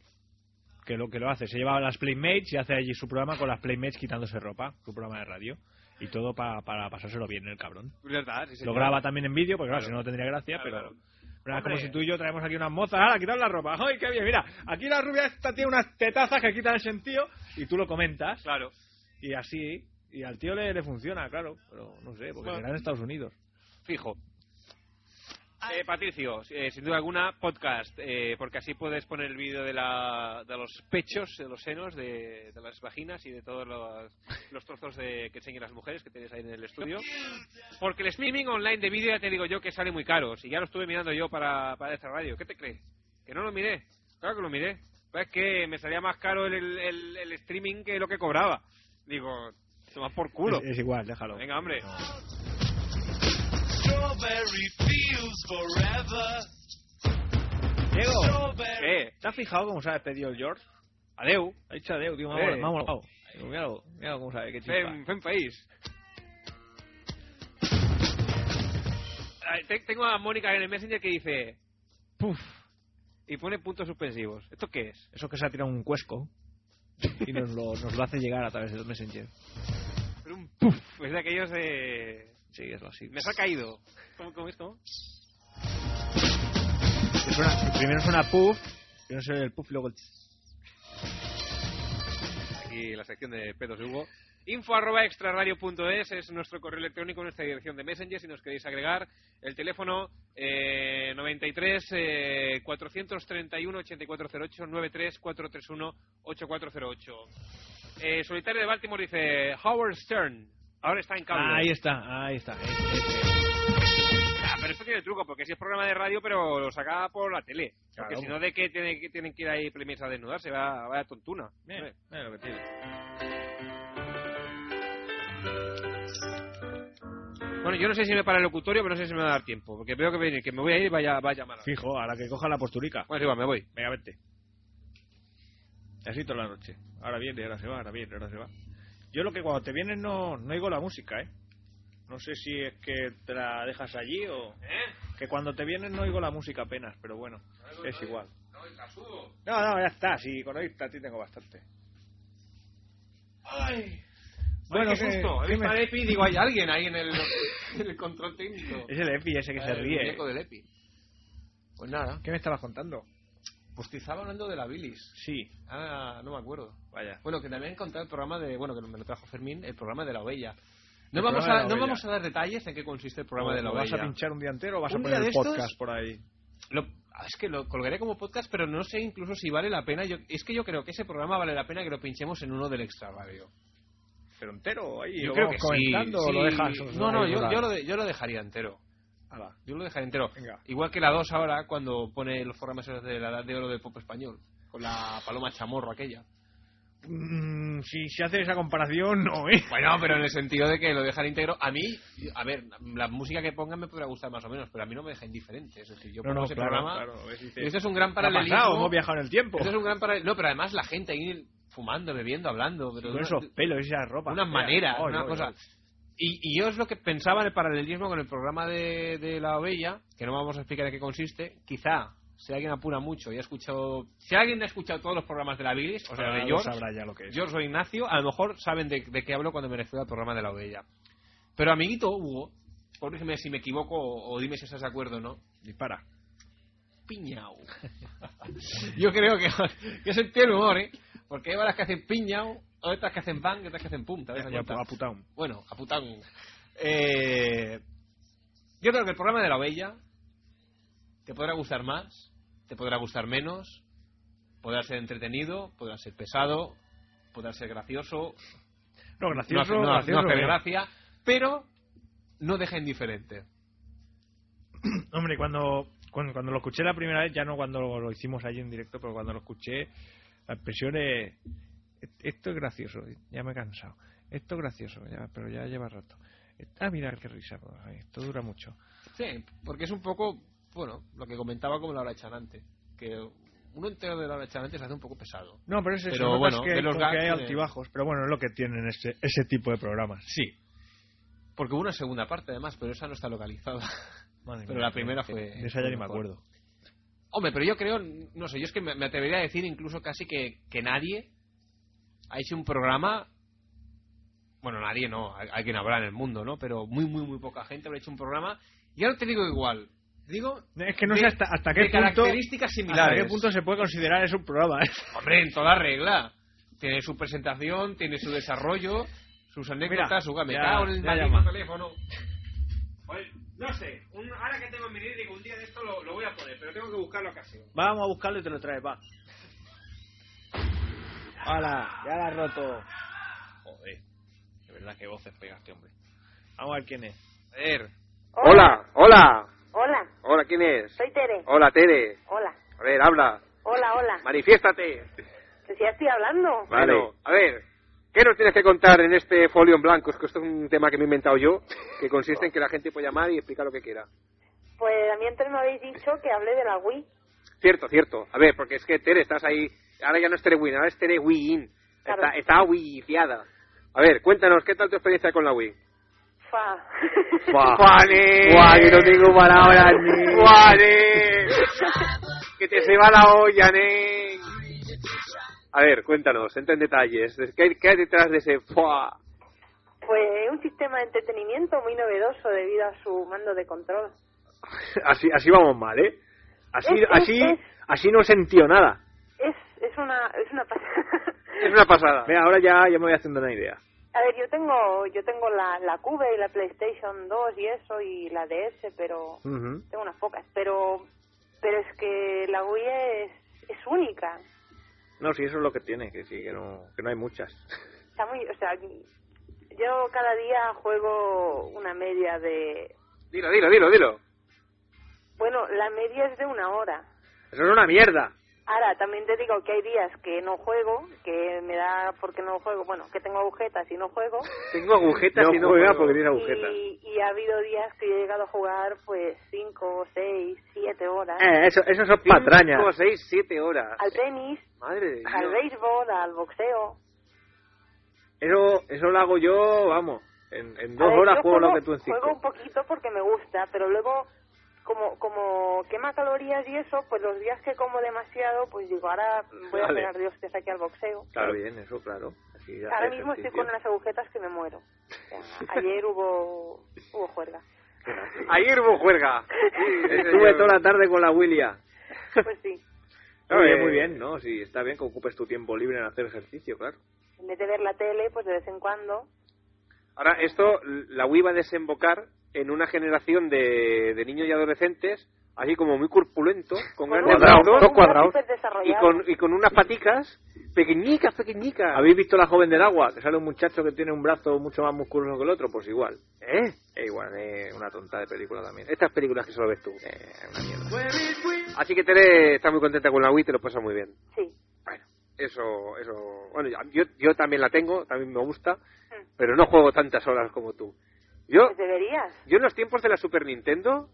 Que lo que lo hace, se lleva a las Playmates y hace allí su programa con las Playmates quitándose ropa, su programa de radio. Y todo pa- para pasárselo bien el cabrón. ¿Verdad? Sí, Lo graba también en vídeo, porque claro, Claro. si no, no tendría gracia, Claro, pero... claro. Como si tú y yo traemos aquí unas mozas, ¡hala, quitar la ropa! ¡Ay, qué bien! Mira, aquí la rubia esta tiene unas tetazas que quitan el sentido y tú lo comentas Claro. y así, y al tío le, le funciona, claro, pero no sé, porque será en Estados Unidos. Fijo. Eh, Patricio, eh, sin duda alguna, podcast, eh, porque así puedes poner el vídeo de, la, de los pechos, de los senos, de, de las vaginas y de todos los, los trozos de, que enseñan las mujeres que tenéis ahí en el estudio. Porque el streaming online de vídeo ya te digo yo que sale muy caro. Si ya lo estuve mirando yo para, para esta radio, ¿qué te crees? ¿Que no lo miré? Claro que lo miré. Pues es que me salía más caro el, el- el streaming que lo que cobraba. Digo, toma por culo. Es, es igual, déjalo. Venga, hombre. Strawberry fields forever. Diego. ¿Qué? ¿te has fijado cómo se ha despedido el George? Adeu. Ha dicho adeu, tío, me ha Eh. molado, Míralo, míralo cómo sabe, qué chispa. Fem, fem país. Te- Tengo a Mónica en el Messenger que dice Puf y pone puntos suspensivos. ¿Esto qué es? Eso que se ha tirado un cuesco y nos lo, nos lo hace llegar a través del Messenger. Pero un puf. Es de aquellos de... Sí, es así. Me se ha caído. ¿Cómo, cómo es? ¿Cómo? Suena- primero suena puff, y no sé el puff, luego el... Aquí la sección de pedos de Hugo. Info arroba extraradio.es es nuestro correo electrónico, nuestra dirección de Messenger. Si nos queréis agregar, el teléfono eh, 93 eh, 431 8408 93 431 8408. Eh, Solitario de Baltimore dice Howard Stern. Ahora está en cable. Ah, ahí está, ahí está. Ah, pero esto tiene truco, porque si es programa de radio, pero lo saca por la tele. Porque si no, ¿de qué tiene, que tienen que ir ahí premios a desnudarse? Va, tontuna. Bien, lo que tiene. Bueno, yo no sé si me para el locutorio, pero no sé si me va a dar tiempo. Porque veo que me, que me voy a ir y vaya, va a llamar. Fijo, a la que coja la posturica. Bueno, sí, va, me voy. Venga, vete. Así toda la noche. Ahora viene, ahora se va, ahora viene, ahora se va. Yo lo que cuando te vienes no, no oigo la música, ¿eh? No sé si es que te la dejas allí o... Que cuando te vienes no oigo la música apenas, pero bueno, es igual. No No, no, ya está. Sí, con oírte a ti tengo bastante. Ay, Bueno, qué ¿qué- susto. Visto me- al Epi digo, hay alguien ahí en el, [laughs] en el control técnico. Es el Epi ese que se El ríe. muñeco del Epi. Pues nada, ¿Qué me estabas contando? Pues te estaba hablando de la bilis. Sí, Ah, no me acuerdo. vaya. Bueno, que también he encontrado el programa de, bueno, que me lo trajo Fermín, el programa de la ovella. No, El vamos a, no ovella. vamos a dar detalles en qué consiste el programa de la ¿Lo vas ovella. a pinchar un día entero o vas a poner el estos- podcast por ahí? Lo- es que lo colgaré como podcast, pero no sé incluso si vale la pena. Yo, es que yo creo que ese programa vale la pena que lo pinchemos en uno del extra radio. ¿Pero entero ahí? Yo ¿Lo creo que sí. comentando o sí. lo dejas? No, no, yo, yo, lo de- yo lo dejaría entero. Hala. Yo lo dejaría entero. Venga. Igual que la 2 ahora, cuando pone los programas de la edad de oro de pop español, con la paloma chamorro aquella. Mm, si se hace esa comparación, no, ¿eh? Bueno, pero en el sentido de que lo dejan íntegro. A mí, a ver, la música que pongan me podrá gustar más o menos, pero a mí no me deja indiferente. Es decir, yo No, pongo no, ese claro, programa. claro. A ver si te- y esto es un gran ¿Qué ha paralelismo. pasado? Hemos viajado en el tiempo. Esto es un gran paralelismo. No, pero además la gente ahí fumando, bebiendo, hablando. Pero Con de esos una, pelos y ropas. unas feas. maneras, Ay, una cosa. Y, y yo es lo que pensaba en el paralelismo con el programa de, de La Ovella, que no vamos a explicar en qué consiste. Quizá, si alguien apura mucho y ha escuchado. Si alguien ha escuchado todos los programas de la Bilis, o sea, de lo George, sabrá ya lo que es. George o Ignacio, a lo mejor saben de, de qué hablo cuando me refiero al programa de La Ovella. Pero, amiguito Hugo, corrígeme si me equivoco o, o dime si estás de acuerdo o no. Dispara. Piñao. [laughs] Yo creo que, que es el humor, ¿eh? Porque hay varias que hacen piñao, otras que hacen bang y otras que hacen pum. ¿te das cuenta? Bueno, a pután. Eh, yo creo que el programa de la Bella te podrá gustar más, te podrá gustar menos, podrá ser entretenido, podrá ser pesado, podrá ser gracioso, No, no, gracioso, no- no gracioso, hacer ¿eh? gracia, pero no deja indiferente. [clears throat] Hombre, cuando, cuando, cuando lo escuché la primera vez, ya no cuando lo, lo hicimos allí en directo, pero cuando lo escuché, la expresión es... Esto es gracioso, ya me he cansado. Esto es gracioso, ya, pero ya lleva rato. Ah, mira qué risa, pues, esto dura mucho. Sí, porque es un poco, bueno, lo que comentaba como la hora chanante, que uno entero de la hora chanante se hace un poco pesado. No, pero es eso, Pero bueno, que, de los que hay tiene- altibajos, pero bueno, es lo que tienen ese, ese tipo de programas. Sí. Porque hubo una segunda parte además, pero esa no está localizada. [laughs] Madre Pero mía, la primera que- fue- De esa ya ni me acuerdo. Hombre, pero yo creo, no sé, yo es que me, me atrevería a decir incluso casi que, que nadie ha hecho un programa. Bueno, nadie no, hay, hay quien habrá en el mundo, ¿no? Pero muy, muy, muy poca gente habrá hecho un programa. Y ahora te digo igual. Digo. Es que no de- sé hasta, hasta de qué punto... características Hasta similares. qué punto se puede considerar eso un programa, ¿eh? [laughs] Hombre, en toda regla. Tiene su presentación, tiene su desarrollo, sus anécdotas, Mira, su en el teléfono. Pues, no sé, un- ahora que tengo en mi digo, un día de esto lo, lo voy a poner, pero tengo que buscar la ocasión. Vamos a buscarlo y te lo traes, va. ¡Hala! Ya la has roto. Joder. De verdad que voces pega este hombre. Vamos a ver quién es. A ver, Hola, hola. Hola, Hola, ¿quién es? soy Tere. Hola, Tere. Hola, A ver, habla. hola, hola. Manifiéstate. Que ya estoy hablando. Vale. a ver, ¿qué nos tienes que contar en este folio en blanco? Es que esto es un tema que me he inventado yo, que consiste en que la gente puede llamar y explicar lo que quiera. Pues a mí antes me habéis dicho que hablé de la Wii. Cierto, cierto. A ver, porque es que Tere, estás ahí. Ahora ya no es Tere Win, ahora es Tere Win. Claro. Está, está. A ver, cuéntanos, ¿qué tal tu experiencia con la Wii? Fa. ¡Juane! Buah, que no tengo palabras ni- ¡Juane! ¡Que te se va la olla, nen! A ver, cuéntanos, entra en detalles. ¿Qué hay, qué hay detrás de ese ¡fua! Pues un sistema de entretenimiento muy novedoso debido a su mando de control. Así, así vamos mal, ¿eh? Así, Es- es- así, es- así no sentió nada. Es, es una, es una pasada. [laughs] Es una pasada. Mira, ahora ya, ya me voy haciendo una idea. A ver, yo tengo, yo tengo la, la Cube y la PlayStation 2 y eso y la DS, pero tengo unas pocas. Pero, pero es que la Wii es, es única. No, sí, eso es lo que tiene, que sí, que no, que no hay muchas. Está muy, o sea, yo cada día juego una media de, Dilo, dilo, dilo, dilo. bueno, la media es de una hora. Eso es una mierda. Ahora, también te digo que hay días que no juego, que me da porque no juego, bueno, que tengo agujetas y no juego. [laughs] Tengo agujetas No y no juega juego. porque tiene agujetas. Y, y ha habido días que he llegado a jugar pues 5, 6, 7 horas. Eh, eso, eso son Cinco, patrañas. seis, siete horas. Al tenis, Madre de Dios. al béisbol, al boxeo. Eso, eso lo hago yo, vamos. En, en dos ver, horas yo juego lo que tú en Juego un cinco. poquito porque me gusta, pero luego como como quema calorías y eso, pues los días que como demasiado, pues digo, ahora voy a pegar hostias aquí al boxeo. Claro, bien, eso, claro. Así Ahora mismo estoy con unas agujetas que me muero. O sea, [laughs] ayer hubo hubo juerga. Ayer hubo juerga. [laughs] Estuve toda la tarde con la Willia. Pues sí. [laughs] Muy bien, Eh, muy bien, ¿no? Sí, está bien que ocupes tu tiempo libre en hacer ejercicio, claro. En vez de ver la tele, pues de vez en cuando. Ahora, esto, la Wii va a desembocar en una generación de, de niños y adolescentes, así como muy corpulentos, con grandes brazos cuadrados. y con, y con unas paticas pequeñicas, pequeñicas. ¿Habéis visto La joven del agua? Que sale un muchacho que tiene un brazo mucho más musculoso que el otro, pues igual. ¿Eh? Es igual, es una tonta de película también. Estas películas que solo ves tú. Eh, una mierda. Así que Tere está muy contenta con la Wii, te lo pasa muy bien. Sí. Bueno, eso, eso, bueno, ya- yo, yo también la tengo, también me gusta, Mm. pero no juego tantas horas como tú. Yo, Pues deberías. yo en los tiempos de la Super Nintendo,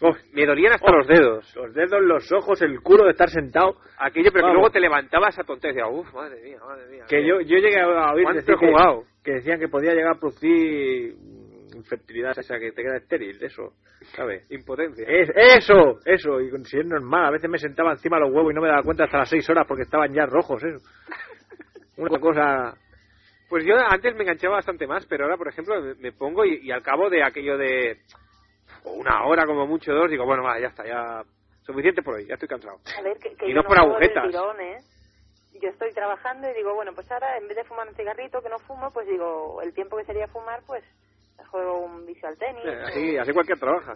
uf, me dolían hasta los dedos. Los dedos, los ojos, el culo de estar sentado. Aquello, pero que luego te levantabas a tontería. Decía, uff, madre mía, madre mía. Que yo, yo llegué a oír ¿Cuánto decir he jugado? Que, que decían que podía llegar a producir infertilidad, o sea, que te queda estéril, de eso, ¿sabes? Impotencia. Es, eso, eso, y si es normal, a veces me sentaba encima de los huevos y no me daba cuenta hasta las seis horas porque estaban ya rojos, eso. Una cosa... Pues yo antes me enganchaba bastante más, pero ahora, por ejemplo, me, me pongo y, y al cabo de aquello de una hora, como mucho dos, digo, bueno, va, ya está, ya suficiente por hoy, ya estoy cansado. A ver, que, que Y yo no por agujetas. tirón, ¿eh? Yo estoy trabajando y digo, bueno, pues ahora en vez de fumar un cigarrito que no fumo, pues digo, el tiempo que sería fumar, pues juego un visual tenis. Eh, Así, así cualquier trabaja.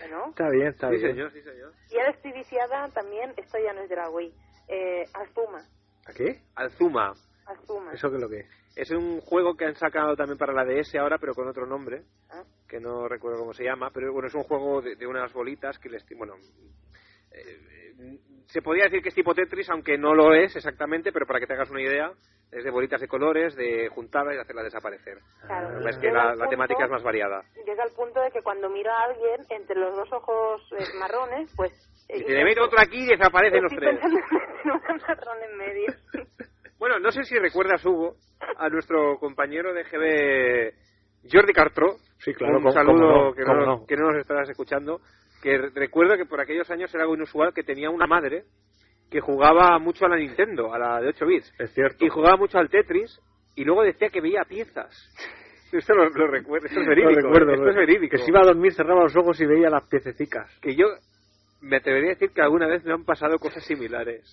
Bueno. Está bien, está Sí, bien. señor, sí, señor. Y ahora estoy viciada también, esto ya no es de la Wii, eh, Azuma. ¿A qué? Alzuma. Azuma. ¿Eso qué es lo que es? Es un juego que han sacado también para la DS ahora, pero con otro nombre, Ah. que no recuerdo cómo se llama, pero bueno, es un juego de, de unas bolitas que les... Bueno, eh, se podría decir que es tipo Tetris, aunque no lo es exactamente, pero para que te hagas una idea, es de bolitas de colores, de juntarlas y hacerlas desaparecer. Claro, es que la, al la punto- temática es más variada. Llega al punto de que cuando miro a alguien entre los dos ojos eh, marrones, pues... Y te le meto otro aquí y desaparecen los tres. en [laughs] marrón en medio. Bueno, no sé si recuerdas, Hugo, a nuestro compañero de GB, Jordi Cartro. Sí, claro, Un cómo- saludo cómo no, que, no, no. que no nos estarás escuchando. Que recuerdo que por aquellos años era algo inusual que tenía una madre que jugaba mucho a la Nintendo, a la de 8 bits. Es cierto. Y jugaba mucho al Tetris y luego decía que veía piezas. [laughs] Esto lo, lo recuerdo, esto es Lo verídico. recuerdo, esto es verídico. Que si iba a dormir cerraba los ojos y veía las piececicas. que yo me atrevería a decir que alguna vez me han pasado cosas similares.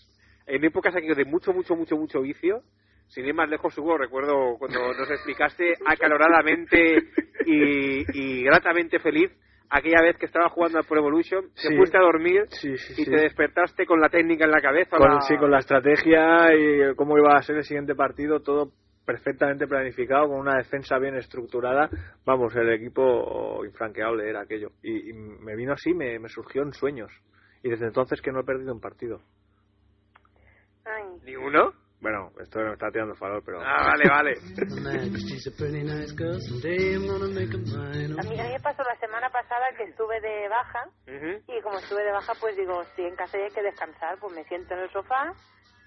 En épocas aquello de mucho, mucho, mucho, mucho vicio, sin ir más lejos, Hugo, recuerdo cuando nos explicaste acaloradamente [laughs] y, y gratamente feliz aquella vez que estaba jugando al Pro Evolution, te Sí. fuiste a dormir Sí, sí, y te despertaste con la técnica en la cabeza. Con, la- sí, con la estrategia y cómo iba a ser el siguiente partido, todo perfectamente planificado, con una defensa bien estructurada. Vamos, el equipo infranqueable era aquello. Y, y me vino así, me, me surgió en sueños. Y desde entonces que no he perdido un partido. Ay, ¿Ni uno? Bueno, esto me está tirando farol, pero... Ah, vale, vale. A mí, a mí me pasó la semana pasada que estuve de baja y como estuve de baja pues digo, si en casa hay que descansar, pues me siento en el sofá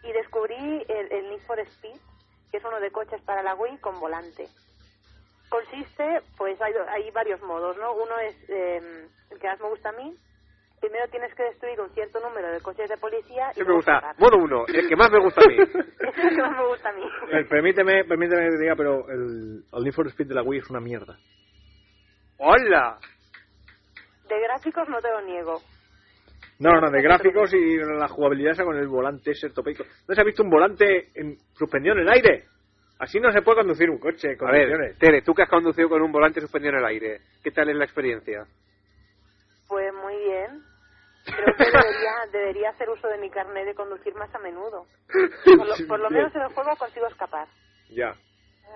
y descubrí el, el Need for Speed, que es uno de coches para la Wii con volante. Consiste, pues hay, hay varios modos, ¿no? Uno es eh, el que más me gusta a mí. Primero tienes que destruir un cierto número de coches de policía y Sí me gusta. Modo uno, el que más me gusta a mí. [laughs] Es el que más me gusta a mí. Eh, Permíteme, permíteme que te diga, pero el, el Need for Speed de la Wii es una mierda. ¡Hola! De gráficos no te lo niego. No, no, de gráficos y la jugabilidad esa con el volante ese topeico. ¿No se ha visto un volante en, suspendido en el aire? Así no se puede conducir un coche con A ver. Tere, tú que has conducido con un volante suspendido en el aire, ¿qué tal es la experiencia? Pues muy bien. Creo que debería, [laughs] debería hacer uso de mi carnet de conducir más a menudo. Por lo, por lo menos en el juego consigo escapar. Ya.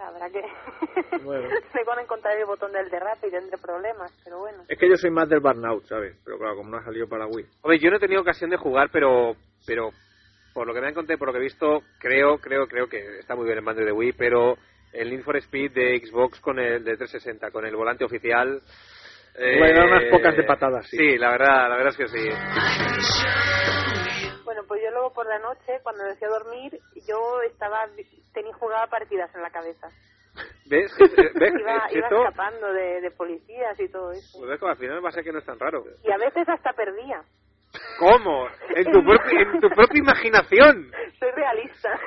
Habrá que... [laughs] Bueno. [laughs] Me van a encontrar el botón del derrape y tendré problemas, pero bueno. Es que yo soy más del burnout, ¿sabes? Pero claro, como no ha salido para Wii. Hombre, yo no he tenido ocasión de jugar, pero pero por lo que me han contado, por lo que he visto, creo, creo, creo que está muy bien el mando de Wii, pero el Need for Speed de Xbox con el de 360, con el volante oficial... eh, Le da unas pocas de patadas, sí. Sí, la verdad, la verdad es que sí. Bueno, pues yo luego por la noche, cuando decía dormir, yo estaba tenía jugaba partidas en la cabeza. ¿Ves? [laughs] ¿Ves? Iba, iba esto- escapando de, de policías y todo eso. pues ves que al final va a ser que no es tan raro. Y a veces hasta perdía. ¿Cómo? En tu, [laughs] en tu propia imaginación. Soy realista.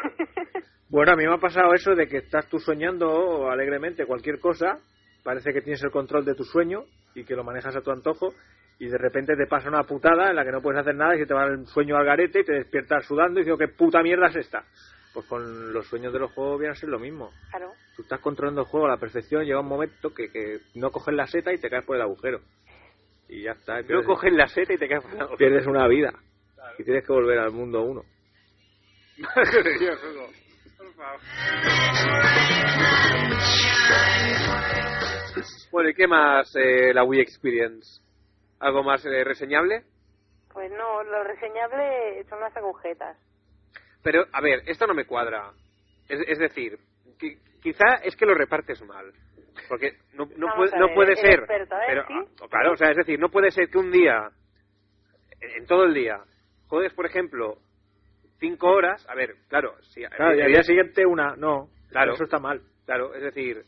Bueno, a mí me ha pasado eso de que estás tú soñando alegremente cualquier cosa, parece que tienes el control de tu sueño y que lo manejas a tu antojo, y de repente te pasa una putada en la que no puedes hacer nada y se te va el sueño al garete y te despiertas sudando y dices, ¿qué puta mierda es esta? Pues con los sueños de los juegos viene a ser lo mismo. claro. Tú estás controlando el juego a la perfección, llega un momento que, que no coges la seta y te caes por el agujero. Y ya está. y No coges la seta y te quedas por la pierdes una vida. Y tienes que volver al mundo uno. Madre Dios, Hugo. Por favor. Bueno, ¿y qué más eh, la Wii Experience? ¿Algo más eh, reseñable? Pues no, lo reseñable son las agujetas. Pero, a ver, esto no me cuadra. Es, es decir, qui- quizá es que lo repartes mal. Porque no, no, puede, a no ver, puede el ser. experto, ¿eh? Pero, ¿Sí? ah, claro, o sea, es decir, no puede ser que un día, en, todo el día, juegues, por ejemplo, cinco horas. A ver, claro, si, Claro, y al día siguiente una, no. Claro. Eso está mal. Claro, es decir,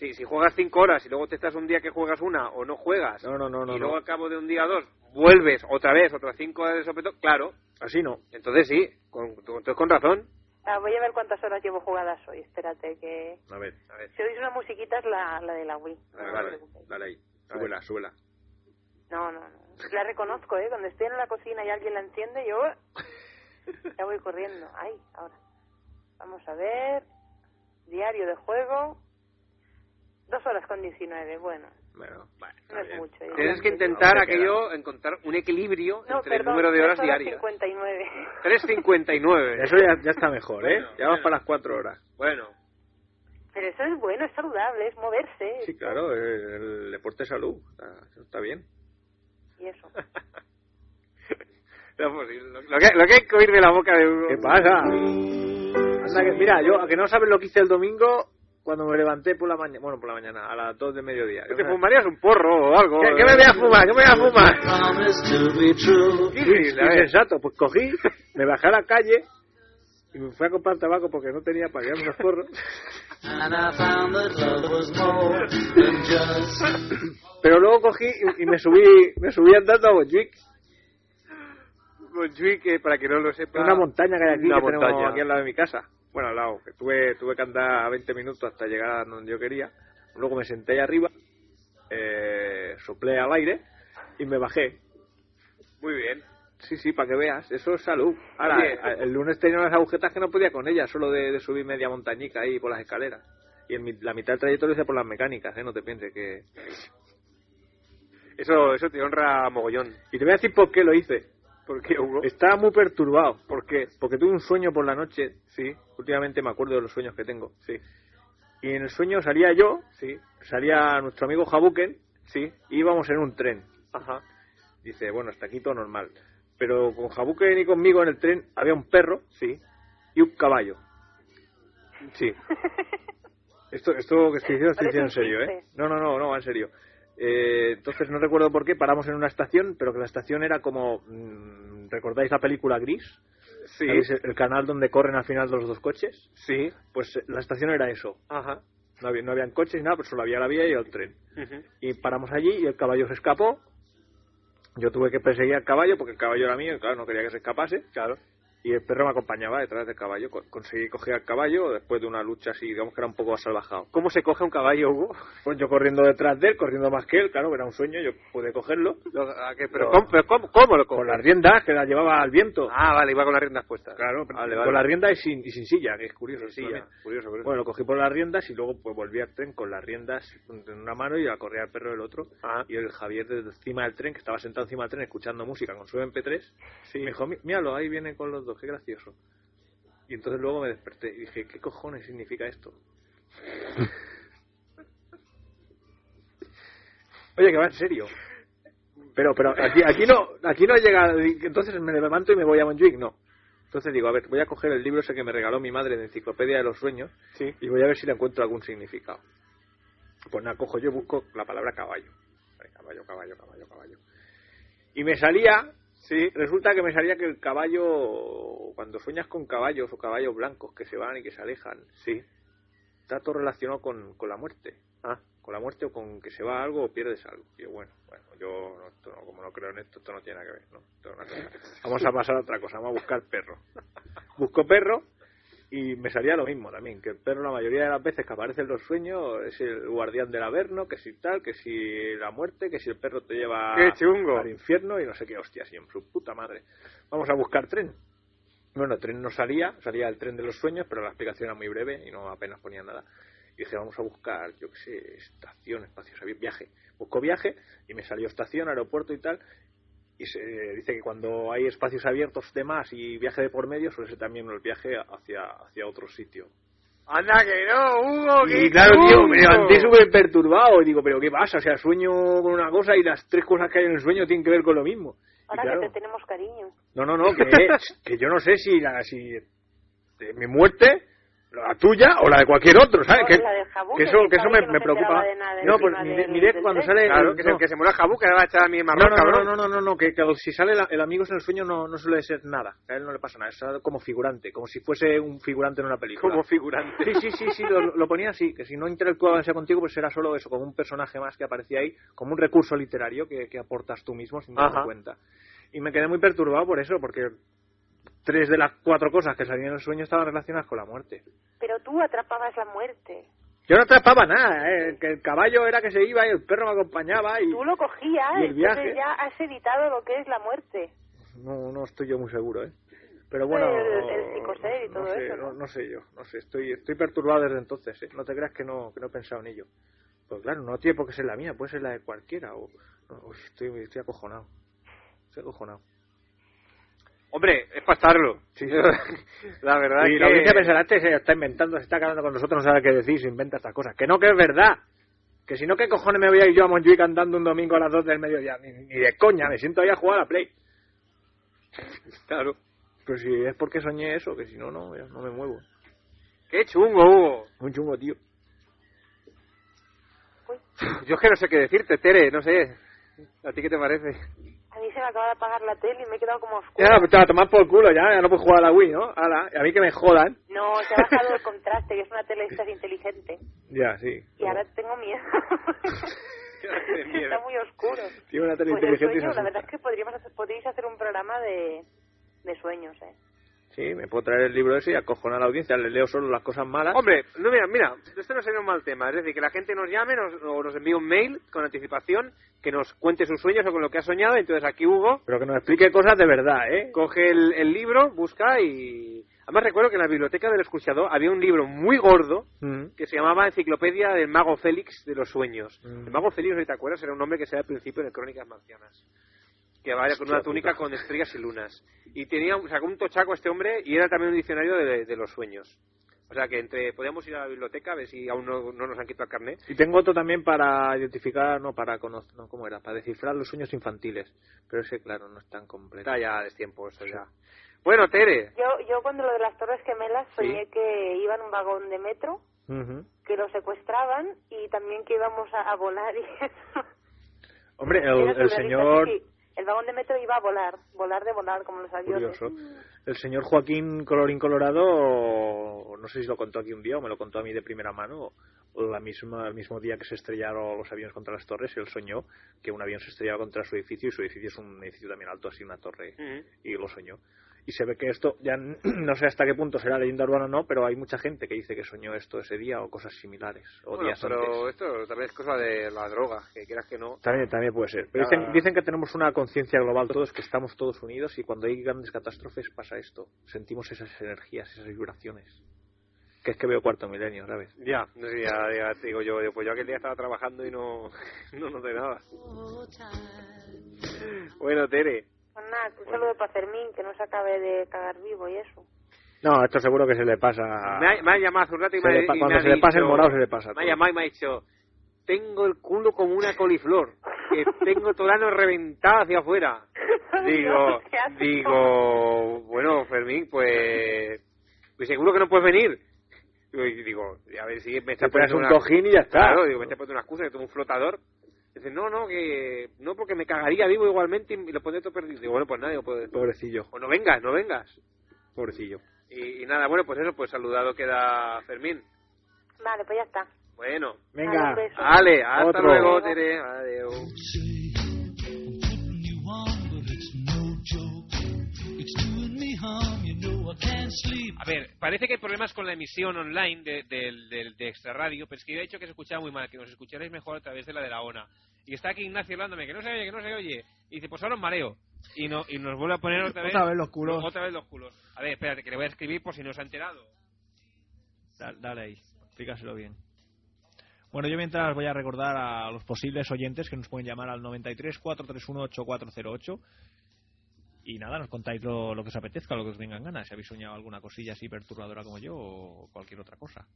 si, si juegas cinco horas y luego te estás un día que juegas una o no juegas, No, no, no, no. y no. luego al cabo de un día o dos vuelves otra vez, otras cinco horas de sopetón, claro, Así no. entonces sí, con, entonces con razón. Ah, voy a ver cuántas horas llevo jugadas hoy. Espérate, que... A ver, A ver, Si oís una musiquita es la, la de la Wii. No os dale, dale ahí. A ver. Súbela, súbela. No, no, no. La reconozco, ¿eh? Cuando estoy en la cocina y alguien la enciende, yo [laughs] ya voy corriendo. Ay, ahora. Vamos a ver. Diario de juego. Dos horas con 19, bueno. Bueno, vale, No es mucho. tienes que intentar aquello, encontrar un equilibrio No, entre perdón, el número de horas tres diarias. 59. 3.59. Eso ya, ya está mejor, ¿eh? Bueno, ya vamos bueno. para las cuatro horas. Bueno, Pero eso es bueno, es saludable, es moverse. Sí, claro, el, el deporte de salud. Está, eso está bien. Y eso. [laughs] no, pues, lo, lo que, lo que hay que oír de la boca de Hugo. ¿Qué pasa? Anda que- mira, yo, a que no sabes lo que hice el domingo cuando me levanté por la mañana, bueno, por la mañana, a las 2 de mediodía. ¿Te fumarías un porro o algo? ¿Qué, qué me voy a fumar? ¿Qué me voy a fumar? A ver. Insensato, pues cogí, me bajé a la calle y me fui a comprar tabaco porque no tenía para llevarme unos porros. Pero luego cogí y, y me subí me subí andando a Montjuic, Montjuic, que para que no lo sepa... una montaña que hay aquí, Una que tenemos aquí al lado de mi casa. Bueno, al lado, que tuve, tuve que andar 20 minutos hasta llegar a donde yo quería. Luego me senté ahí arriba, eh, soplé al aire y me bajé. Muy bien. Sí, sí, para que veas, eso es salud. Ahora, Oye. el lunes tenía unas agujetas que no podía con ellas, solo de, de subir media montañica ahí por las escaleras. Y en mi- la mitad del trayecto lo hice por las mecánicas, ¿eh? No te pienses que... Eso, eso te honra mogollón. Y te voy a decir por qué lo hice. ¿Por qué, Hugo? Estaba muy perturbado. ¿Por qué? Porque tuve un sueño por la noche, sí. Últimamente me acuerdo de los sueños que tengo, sí. Y en el sueño salía yo, sí. Salía nuestro amigo Jabuken, sí. Y íbamos en un tren. Ajá. Dice, bueno, hasta aquí todo normal. Pero con Jabuken y conmigo en el tren había un perro, sí. Y un caballo. Sí. [laughs] Esto, esto que estoy diciendo, estoy diciendo en serio, ¿eh? No, no, no, no, en serio. Eh, entonces no recuerdo por qué paramos en una estación, pero que la estación era como. mm, ¿Recordáis la película Gris? Sí. ¿Sabéis el, canal donde corren al final los dos coches? Sí. Pues eh, la estación era eso. Ajá. No, había, no habían coches ni nada, pero solo había la vía y el tren. Y paramos allí y el caballo se escapó. Yo tuve que perseguir al caballo porque el caballo era mío y claro, no quería que se escapase. Claro. Y el perro me acompañaba detrás del caballo. Co- Conseguí coger al caballo después de una lucha así, digamos que era un poco salvajado. ¿Cómo se coge un caballo, Hugo? [laughs] Pues yo corriendo detrás de él, corriendo más que él, claro, era un sueño, yo pude cogerlo. Lo- a que- pero, No. ¿cómo, pero cómo, cómo lo coges? Con las riendas, que las llevaba al viento. Ah, vale, iba con las riendas puestas. Claro, Vale, con las riendas y sin, y sin silla, que es curioso. Sí, ya. también. Curioso, curioso. Bueno, lo cogí por las riendas y luego pues volví al tren con las riendas en una mano y a correr al perro del otro. Ah. Y el Javier desde encima del tren, que estaba sentado encima del tren escuchando música con su MP3, me dijo, "Mí- míralo, ahí viene con los dos, qué gracioso. Y entonces luego me desperté y dije, ¿qué cojones significa esto? [laughs] Oye, que va en serio. Pero, pero aquí, aquí no, aquí no llega, entonces me levanto y me voy a Montjuic, no. Entonces digo, a ver, voy a coger el libro ese que me regaló mi madre de Enciclopedia de los Sueños Sí. y voy a ver si le encuentro algún significado. Pues nada, cojo yo, busco la palabra caballo. Caballo, caballo, caballo, caballo. Y me salía, sí, resulta que me salía que el caballo, cuando sueñas con caballos o caballos blancos que se van y que se alejan, sí, está todo relacionado con, con la muerte. Ah, con la muerte o con que se va algo o pierdes algo. Y yo, bueno, bueno, yo no, esto no- como no creo en esto, esto no tiene nada que ver. ¿no? Esto es una cosa. Vamos a pasar a otra cosa, vamos a buscar perro. [laughs] Busco perro y me salía lo mismo también, que el perro la mayoría de las veces que aparece en los sueños es el guardián del averno, que si tal, que si la muerte, que si el perro te lleva al infierno y no sé qué hostias, y en su puta madre. Vamos a buscar tren. Bueno, el tren no salía, salía el tren de los sueños, pero la explicación era muy breve y no apenas ponía nada. Y dije, vamos a buscar, yo qué sé, estación, espacio, o sea, viaje. Busco viaje y me salió estación, aeropuerto y tal. Y se dice que cuando hay espacios abiertos de más y viaje de por medio, suele ser también el viaje hacia, hacia otro sitio. Anda que no, Hugo, Y claro, tío, me levanté súper perturbado y digo, ¿pero qué pasa? O sea, sueño con una cosa y las tres cosas que hay en el sueño tienen que ver con lo mismo. Ahora claro, que te tenemos cariño. no, no, no, que, [laughs] que yo no sé si, la, si de mi muerte, la tuya o la de cualquier otro, ¿sabes? No, Que, la de Jabú, que que eso, que eso me, que no me se preocupa. enteraba de nada No, pues miré, cuando sale... Claro, que, que se muera Jabú, que le va a echar a mi No, marrón, no, no, cabrón. no, no, no, no, que, que si sale la- el amigo en el sueño no, no suele ser nada, a él no le pasa nada, es como figurante, como si fuese un figurante en una película. Como figurante. Sí, sí, sí, sí, lo, lo ponía así, que si no interactuaba demasiado contigo, pues era solo eso, como un personaje más que aparecía ahí, como un recurso literario que, que aportas tú mismo sin darte cuenta. Y me quedé muy perturbado por eso, porque tres de las cuatro cosas que salían en el sueño estaban relacionadas con la muerte. Pero tú atrapabas la muerte. Yo no atrapaba nada, ¿eh? que el caballo era que se iba y el perro me acompañaba y Tú lo cogías, y el viaje. entonces ya has evitado lo que es la muerte. no, no estoy yo muy seguro, ¿eh? Pero bueno, El- el psicoser y no todo sé, eso, no, ¿no? no sé yo, no sé, estoy, estoy perturbado desde entonces, ¿eh? No te creas que no, que no he pensado en ello. Pues claro, no tiene por qué ser la mía, puede ser la de cualquiera. O, no, uy, estoy, estoy acojonado. Estoy acojonado. Hombre, es para estarlo. Sí. [laughs] la verdad y es la audiencia que... pensará, este se está inventando, se está quedando con nosotros, no sabe qué decir, se inventa estas cosas. Que no, que es verdad. Que si no, ¿qué cojones me voy a ir yo a Montjuic cantando un domingo a las 2 del mediodía? Ni, ni de coña, me siento ahí a jugar a la Play. [laughs] Claro. Pero si es porque soñé eso, que si no, no, ya no me muevo. Qué chungo, Hugo. Muy chungo, tío. Yo es que no sé qué decirte, Tere, no sé. ¿A ti qué te parece? A mí se me acaba de apagar la tele y me he quedado como oscura. Ya, pues te va a tomar por culo, ya, ya no puedo jugar a la Wii, ¿no? Ala, a mí que me jodan. No, se ha bajado el contraste, que es una tele esta inteligente. Ya, sí. Y ahora tengo miedo. [laughs] [laughs] Está muy oscuro. Tiene una tele Pues el inteligente sueño, la verdad es que podríamos hacer, podríais hacer un programa de, de sueños, ¿eh? Sí, me puedo traer el libro ese y acojonar a la audiencia. Le leo solo las cosas malas. Hombre, no, mira, mira, este no sería un mal tema. Es decir, que la gente nos llame nos, o nos envíe un mail con anticipación, que nos cuente sus sueños o con lo que ha soñado. Entonces aquí Hugo Pero que nos explique cosas de verdad, ¿eh? coge el, el libro, busca y... Además recuerdo que en la biblioteca del escuchador había un libro muy gordo Mm. que se llamaba Enciclopedia del Mago Félix de los Sueños. Mm. El Mago Félix, si te acuerdas, era un nombre que se da al principio de Crónicas Marcianas. Que vaya con una túnica con estrellas y lunas. Y tenía, sacó un tochaco este hombre y era también un diccionario de, de los sueños. O sea que entre, podíamos ir a la biblioteca a ver si aún no, no nos han quitado el carnet. Y tengo otro también para identificar, no, para conocer, no, ¿cómo era? Para descifrar los sueños infantiles. Pero ese, claro, no es tan completo. Está ya de tiempo eso ya. Bueno, Tere, Yo, yo cuando lo de las Torres Gemelas soñé que iba en un vagón de metro, que lo secuestraban y también que íbamos a, a volar y eso. Hombre, el, el señor... sí. El vagón de metro iba a volar, volar de volar, como los aviones. Curioso. El señor Joaquín Colorín Colorado, no sé si lo contó aquí un día o me lo contó a mí de primera mano, la misma, el mismo día que se estrellaron los aviones contra las torres, él soñó que un avión se estrellaba contra su edificio y su edificio es un edificio también alto, así una torre, y lo soñó. Y se ve que esto, ya n- [clears throat] no sé hasta qué punto será leyenda urbana o no, pero hay mucha gente que dice que soñó esto ese día o cosas similares, o Bueno, días pero antes. esto también es cosa de la droga, que quieras que no. También, también puede ser. Pero dicen, dicen que tenemos una conciencia global todos, que estamos todos unidos y cuando hay grandes catástrofes pasa esto. Sentimos esas energías, esas vibraciones. Que es que veo cuarto milenio, ¿sabes? Ya, no sé, ya, ya te digo yo, pues yo aquel día estaba trabajando y no, [laughs] no noté nada. Bueno, Tere, Pues nada, un saludo para Fermín, que no se acabe de cagar vivo y eso. No, esto seguro que se le pasa. me ha, me ha llamado hace un rato y Se me, le y cuando me ha se le pasa el dicho- morado, se le pasa Me todo. ha llamado y me ha dicho, tengo el culo como una coliflor, que tengo todo el ano reventado hacia afuera. [laughs] Digo, digo, bueno, Fermín, pues, pues seguro que no puedes venir. Digo, y digo, a ver si me está Te poniendo un una- cojín y ya está. Claro, digo, me está poniendo una excusa, que tengo un flotador. Dice, no, no, que no, porque me cagaría vivo igualmente y lo pondré todo perdido. Digo, bueno, pues nada, digo, pues, Pobrecillo, pues no vengas, no vengas. pobrecillo. Y, y nada, bueno, pues eso, pues saludado queda Fermín. Vale, pues ya está. Bueno, Venga. Ale, hasta Otro. luego, Tere. Adiós. A ver, parece que hay problemas con la emisión online de, del- del- de Extra Radio, pero es que yo he dicho que se escuchaba muy mal, que nos escucharéis mejor a través de la de la ONA. Y está aquí Ignacio hablándome, que no se oye, que no se oye. Y dice, pues ahora os mareo. Y, no, y nos vuelve a poner otra vez... Otra vez los culos. Otra vez los culos. A ver, espérate, que le voy a escribir por si no se ha enterado. Da- Dale ahí, explícaselo bien. Bueno, yo mientras voy a recordar a los posibles oyentes que nos pueden llamar al 93 431 8408 y nada, nos contáis lo, lo que os apetezca, lo que os venga en ganas, si habéis soñado alguna cosilla así perturbadora como yo o cualquier otra cosa.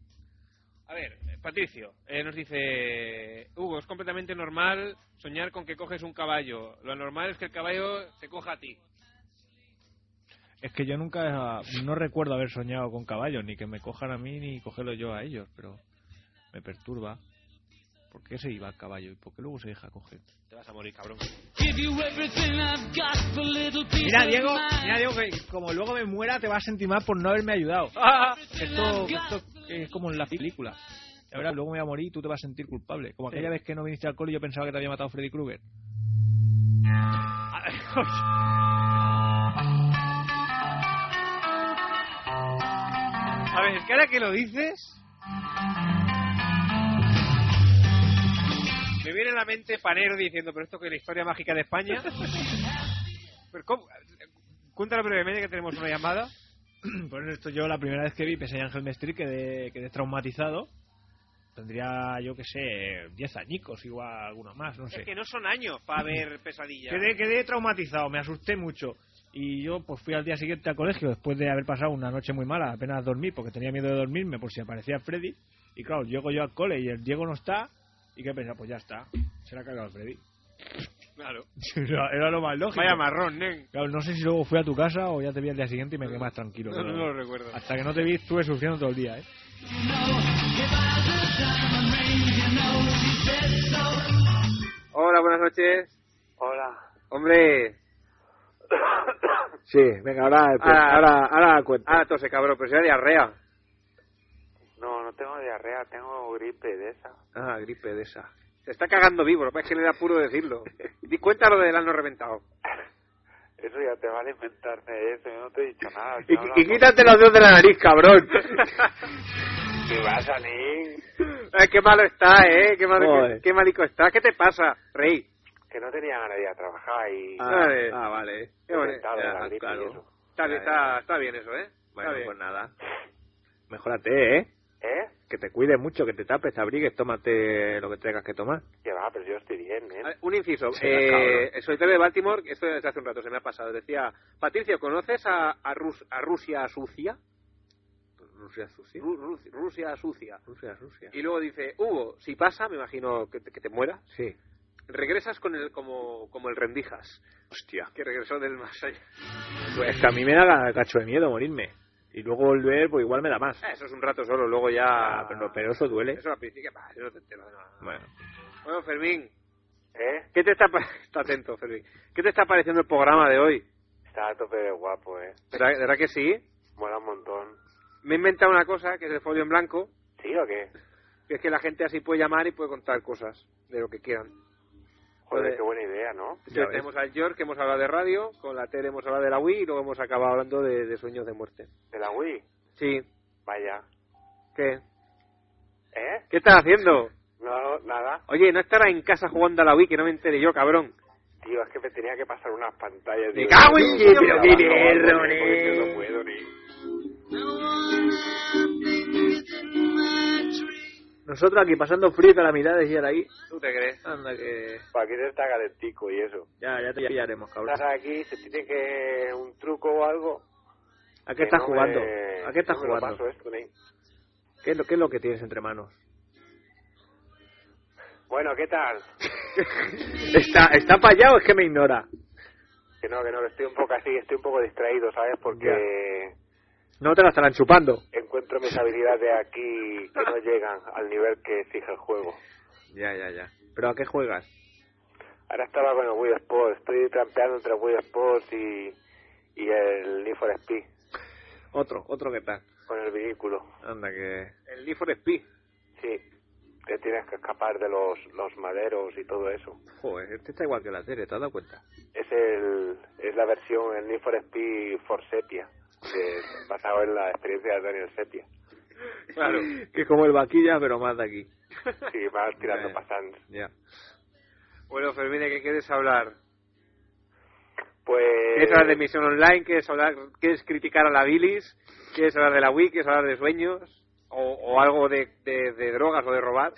A ver, eh, Patricio, eh, nos dice, Hugo, es completamente normal soñar con que coges un caballo. Lo normal es que el caballo te coja a ti. Es que yo nunca, no recuerdo haber soñado con caballos, ni que me cojan a mí ni cogerlo yo a ellos, pero me perturba. ¿Por qué se iba el caballo y por qué luego se deja coger? Te vas a morir, cabrón. Mira, Diego, mira, Diego, que como luego me muera te vas a sentir mal por no haberme ayudado. [laughs] Esto, esto es como en la película. La verdad, luego me voy a morir y tú te vas a sentir culpable. Como aquella vez que no viniste al cole y yo pensaba que te había matado Freddy Krueger. [laughs] A ver, es que ahora que lo dices... Panero diciendo, pero esto que es la historia mágica de España. [laughs] Pero ¿cómo? Cuéntalo brevemente que tenemos una llamada. [clears throat] Pues esto yo la primera vez que vi Pese Ángel Mestri quedé, quedé traumatizado. Tendría, yo que sé, 10 añicos, igual alguno más, no sé. Es que no son años para ver pesadillas. Quedé, quedé traumatizado, me asusté mucho. Y yo pues fui al día siguiente al colegio después de haber pasado una noche muy mala, apenas dormí porque tenía miedo de dormirme por si aparecía Freddy. Y claro, llego yo al cole y el Diego no está. ¿Y qué pensaba? Pues ya está, se le ha cagado el Freddy. Claro. [laughs] era, era lo más lógico. Vaya marrón, nen. Claro, no sé si luego fui a tu casa o ya te vi al día siguiente y me quedé más tranquilo. No, pero no lo recuerdo. Hasta que no te vi estuve sufriendo todo el día, ¿eh? Hola, buenas noches. Hola. Hombre, [coughs] Sí, venga, ahora, Ah. ahora, ahora cuenta. ah, tose cabrón, pero si era diarrea. Tengo diarrea, tengo gripe de esa. Ah, gripe de esa. Se está cagando vivo, lo que pasa es que le da puro decirlo. Di cuéntalo del ano reventado. [laughs] Eso ya te vale inventarme eso, yo no te he dicho nada. Y, y quítate los dedos de la nariz, cabrón. [laughs] ¿Qué va a salir? Ay, qué malo está, ¿eh? Qué, malo, qué, qué malico está. ¿Qué te pasa, Rey? Que no tenía ganas de ir a trabajar y... Ah, Vale. ah, vale. Qué gripe y claro. eso. Está, bien, está, está bien eso, ¿eh? Bueno, está bien. pues nada. Mejórate, ¿eh? ¿Eh? Que te cuides mucho, que te tapes, te abrigues, tómate lo que tengas que tomar. Que va, pero yo estoy bien, ¿eh? Ver, Un inciso. Sí, eh, el solitario de Baltimore, esto desde hace un rato se me ha pasado. Decía, Patricio, ¿conoces a, a, Rus- a Rusia sucia? Rusia sucia. Ru- Ru- Rusia sucia. Rusia, Rusia. Y luego dice, Hugo, si pasa, me imagino que te, que te muera, Sí. regresas con el como, como el rendijas, Hostia. que regresó del más allá. Pues que a mí me da cacho de miedo morirme. Y luego volver, pues igual me da más. Ah, eso es un rato solo, luego ya... Ah, pero, pero eso duele. Eso al principio, bah, yo no te entero de nada. Bueno. Bueno, Fermín, ¿Eh? ¿qué te [laughs] Está atento, Fermín. ¿Qué te está pareciendo el programa de hoy? Está a tope de guapo, ¿eh? ¿Verdad, verdad que sí? Mola un montón. Me he inventado una cosa, que es el folio en blanco, ¿Sí o qué? que es que la gente así puede llamar y puede contar cosas de lo que quieran. Joder, qué buena idea, ¿no? Tenemos al George, que hemos hablado de radio, con la tele hemos hablado de la Wii y luego hemos acabado hablando de, de sueños de muerte. ¿De la Wii? Sí. Vaya. ¿Qué? ¿Eh? ¿Qué estás haciendo? No, nada. Oye, no estarás en casa jugando a la Wii, que no me enteré yo, cabrón. Tío, es que me tenía que pasar unas pantallas. Me cago en pero qué mierda, no puedo ni... Nosotros aquí pasando frío y calamidades y ahora ahí. ¿Tú te crees? Anda que. Para que te está calentico y eso. Ya, ya te pillaremos, cabrón. Estás aquí, se tiene que... un truco o algo... ¿A qué estás no jugando? me- ¿A qué estás no me lo jugando? paso esto, ni- ¿Qué es, lo, ¿Qué es lo que tienes entre manos? Bueno, ¿qué tal? [laughs] ¿Está, está para allá o es que me ignora? Que no, que no, que estoy un poco así, estoy un poco distraído, ¿sabes? Porque No te la estarán chupando. encuentro mis habilidades aquí que no llegan al nivel que exige el juego. Ya, ya, ya. ¿Pero a qué juegas? Ahora estaba con el Wii Sports, estoy trampeando entre el Wii Sports y, y el Need for Speed, Otro, otro que tal. con el vehículo. Anda que. El Need for Speed. Sí, te tienes que escapar de los, los maderos y todo eso. Joder, este está igual que la tele, ¿te has dado cuenta? Es el es la versión, el Need for Speed for Sepia, de- basado en la experiencia de Daniel Sepia. Claro. Que es como el vaquilla, pero más de aquí. Sí, vas tirando Ya. pasantes. Ya. Bueno, Fermín, ¿de qué quieres hablar? Pues... ¿Quieres hablar de misión online? ¿Quieres, hablar, ¿Quieres criticar a la bilis? ¿Quieres hablar de la Wii? ¿Quieres hablar de sueños? ¿O, o algo de, de, de drogas o de robar?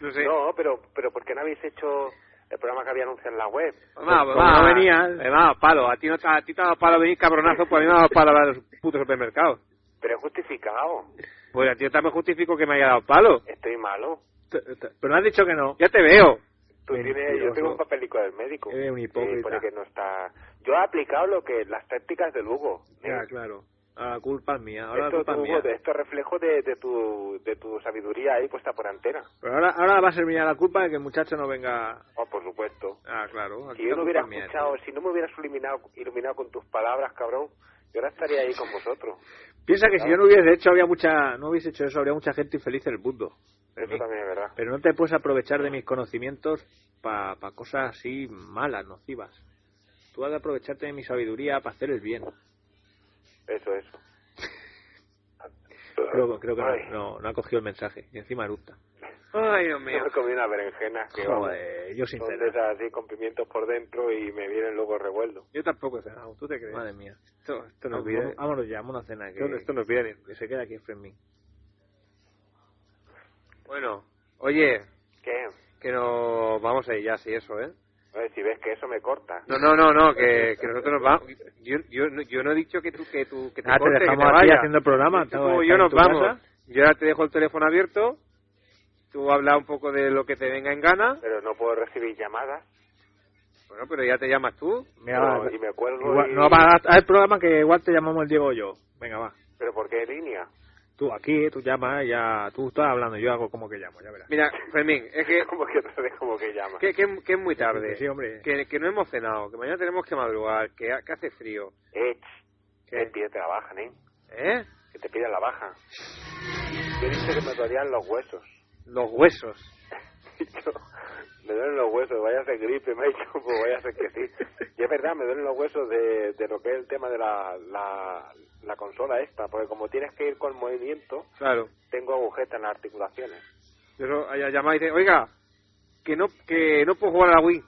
No sé. No, pero, pero ¿por qué no habéis hecho el programa que había anunciado en la web? Mamá, Como mamá, no venías. Me ha dado palo. A ti, no te, a ti te ha dado palo venir cabronazo, pues a mí me ha dado palo hablar de los putos supermercados. Pero es justificado. Pues a ti yo también justifico que me haya dado palo. Estoy malo. T- Pero no has dicho que no. Ya te veo. Tú tienes, yo tengo un papelico del médico. Eres un hipócrita. pone que no está... Yo he aplicado lo que las tácticas de Lugo. Ya, ¿eh? claro. Ahora la culpa es mía. Ahora la Esto, culpa es mía. de- esto es reflejo de, de, tu, de tu sabiduría ahí puesta por antena. Pero ahora, ahora va a ser mía la culpa de que el muchacho no venga. Oh, por supuesto. Ah, claro. Si yo no hubiera mía, escuchado, si no me hubieras iluminado, iluminado con tus palabras, cabrón, yo ahora estaría ahí con vosotros. Piensa que si yo no hubiese hecho, habría mucha, no hubiese hecho eso, habría mucha gente infeliz en el mundo. Eso también es verdad. Pero no te puedes aprovechar de mis conocimientos para cosas así malas, nocivas. Tú has de aprovecharte de mi sabiduría para hacer el bien. Eso, eso. [laughs] Creo, creo que no, no, no ha cogido el mensaje. Y encima eructa. Ay, Dios [laughs] yo mío. me comí una berenjena que vamos, Joder, yo son de sincero. esas así con pimientos por dentro y me vienen luego revueltos. Yo tampoco he cenado. ¿Tú te crees? Madre mía. Esto, esto no es Vamos, bien. vamos- vámonos ya, vámonos a cenar. Que, Esto, esto no es bien. que se queda aquí en Fermín. Bueno, oye, ¿Qué? que no... Vamos a ir ya, sí, eso, ¿eh? A ver, si ves que eso me corta. No, no, no, no, que, que nosotros nos vamos. Yo, yo, no- yo no he dicho que tú que, tú, que te Ah, te corte, que dejamos te aquí vayas. haciendo el programa. Tú está yo nos vamos. casa. Yo ahora te dejo el teléfono abierto. Tú habla un poco de lo que te venga en gana. Pero no puedo recibir llamadas. Bueno, pero ya te llamas tú. Mira, No, y me cuelgo igual- y- no, va a haz el programa que igual te llamamos el Diego o yo. Venga, va. ¿Pero por qué línea? Tú aquí, tú llamas, ya, tú estás hablando, yo hago como que llamo, ya verás. Mira, Fermín, es que, [laughs] como que otra vez como que llama. que, que, que es muy tarde. Sí, hombre. Que, que no hemos cenado, que mañana tenemos que madrugar, que, ha- que hace frío. Eh, ¿Qué? que pídete la baja, ¿eh? ¿Eh? Que te piden la baja. Yo dicho que me dolían los huesos. Los huesos. [laughs] Me duelen los huesos, vaya a ser gripe, [laughs] me ha dicho, pues vaya a ser que sí. Y es verdad, me duelen los huesos de, de lo que es el tema de la, la, la consola esta, porque como tienes que ir con movimiento, Claro. tengo agujetas en las articulaciones. Eso, haya llamado y dice, oiga, que no, que no puedo jugar a la Wii,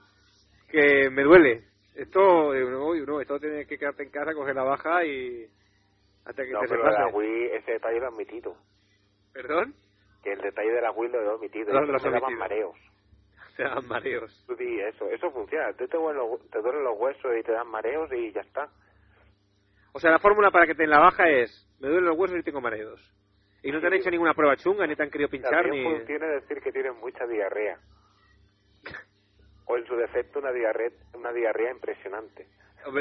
que me duele. Esto, no, no, esto tienes que quedarte en casa, coger la baja y hasta que No, te pero la. Wii, ese detalle lo he omitido. ¿Perdón? Que el detalle de la Wii lo he omitido. Lo- y lo mareos. [laughs] Te dan mareos. Di eso, eso funciona. Te duelen, los, te duelen los huesos y te dan mareos y ya está. O sea, la fórmula para que te den la baja es, me duelen los huesos y tengo mareos. Y no te han hecho ninguna prueba chunga, ni te han querido pinchar, También ni... funciona decir que tienes mucha diarrea. [laughs] O en su defecto una diarrea, una diarrea impresionante.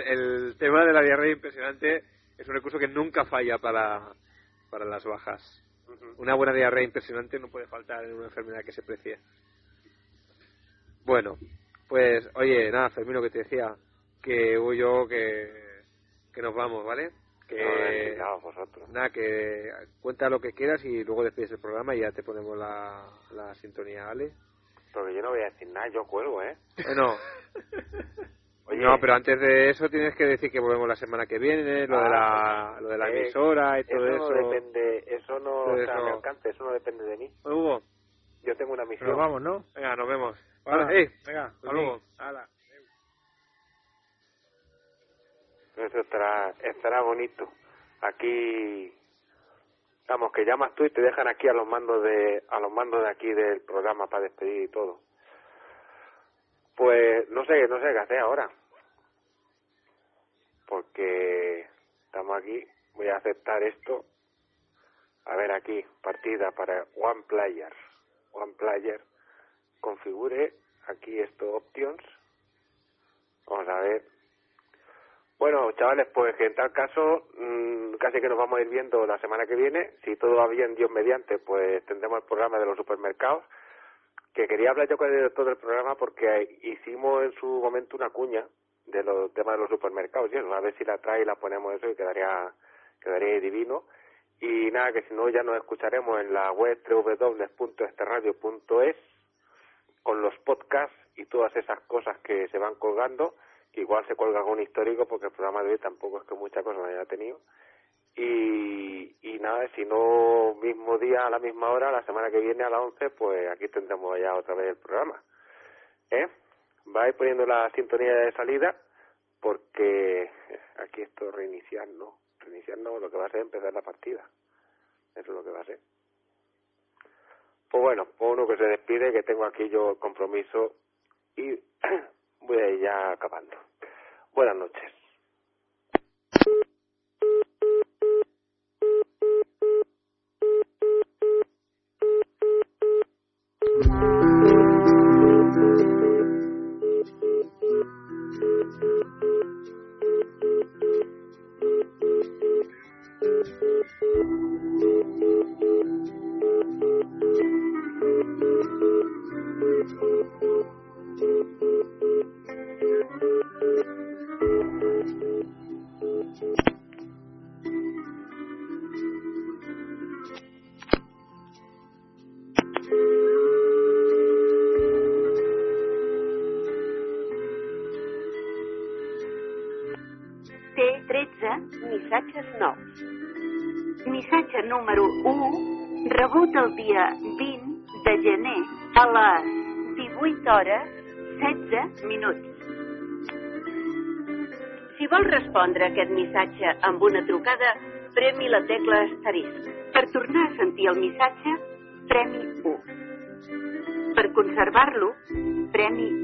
El tema de la diarrea impresionante es un recurso que nunca falla para, para las bajas. Una buena diarrea impresionante no puede faltar en una enfermedad que se precie. Bueno, pues, oye, nada, Fermín, lo que te decía, que hubo yo que, que nos vamos, ¿vale? Que, No, no, vosotros. nada, que cuenta lo que quieras y luego despides el programa y ya te ponemos la, la sintonía, ¿vale? Porque yo no voy a decir nada, yo cuelgo, ¿eh? Bueno, [laughs] Oye, no, pero antes de eso tienes que decir que volvemos la semana que viene, lo de la, Ah, lo de la eh, emisora y todo eso eso. no depende, eso no Todo está a mi eso. alcance, eso no depende de mí. Oye, Hugo, Yo tengo una misión. Nos vamos, ¿no? venga, nos vemos. Vale, eh, venga, hasta luego. Hala. Eso estará, estará bonito. Aquí, vamos, que llamas tú y te dejan aquí a los mandos de, a los mandos de aquí del programa para despedir y todo. Pues no sé, no sé qué hacer ahora. Porque estamos aquí, voy a aceptar esto. A ver aquí, partida para One Player. One Player. Configure aquí esto, options. Vamos a ver. Bueno, chavales, pues que en tal caso mm, casi que nos vamos a ir viendo la semana que viene. Si todo va bien, Dios mediante, pues tendremos el programa de los supermercados. Que quería hablar yo con el director del programa porque hicimos en su momento una cuña de los temas de los supermercados y eso. A ver si la trae y la ponemos eso y quedaría, quedaría divino. Y nada, que si no ya nos escucharemos en la web www.esterradio.es con los podcasts y todas esas cosas que se van colgando, igual se cuelga un histórico porque el programa de hoy tampoco es que muchas cosas haya tenido. Y, y nada, si no mismo día a la misma hora, la semana que viene a las 11, pues aquí tendremos ya otra vez el programa. ¿Eh? Vais poniendo la sintonía de salida porque aquí esto reiniciar no, reiniciar no, lo que va a ser empezar la partida. Eso es lo que va a ser. Pues bueno, uno que se despide, que tengo aquí yo el compromiso y [clears throat] voy a ir ya acabando. Buenas noches. Hores 16 minuts. Si vol respondre aquest missatge amb una trucada, premi la tecla asterisc. Per tornar a sentir el missatge, premi 1. Per conservar-lo, premi 2.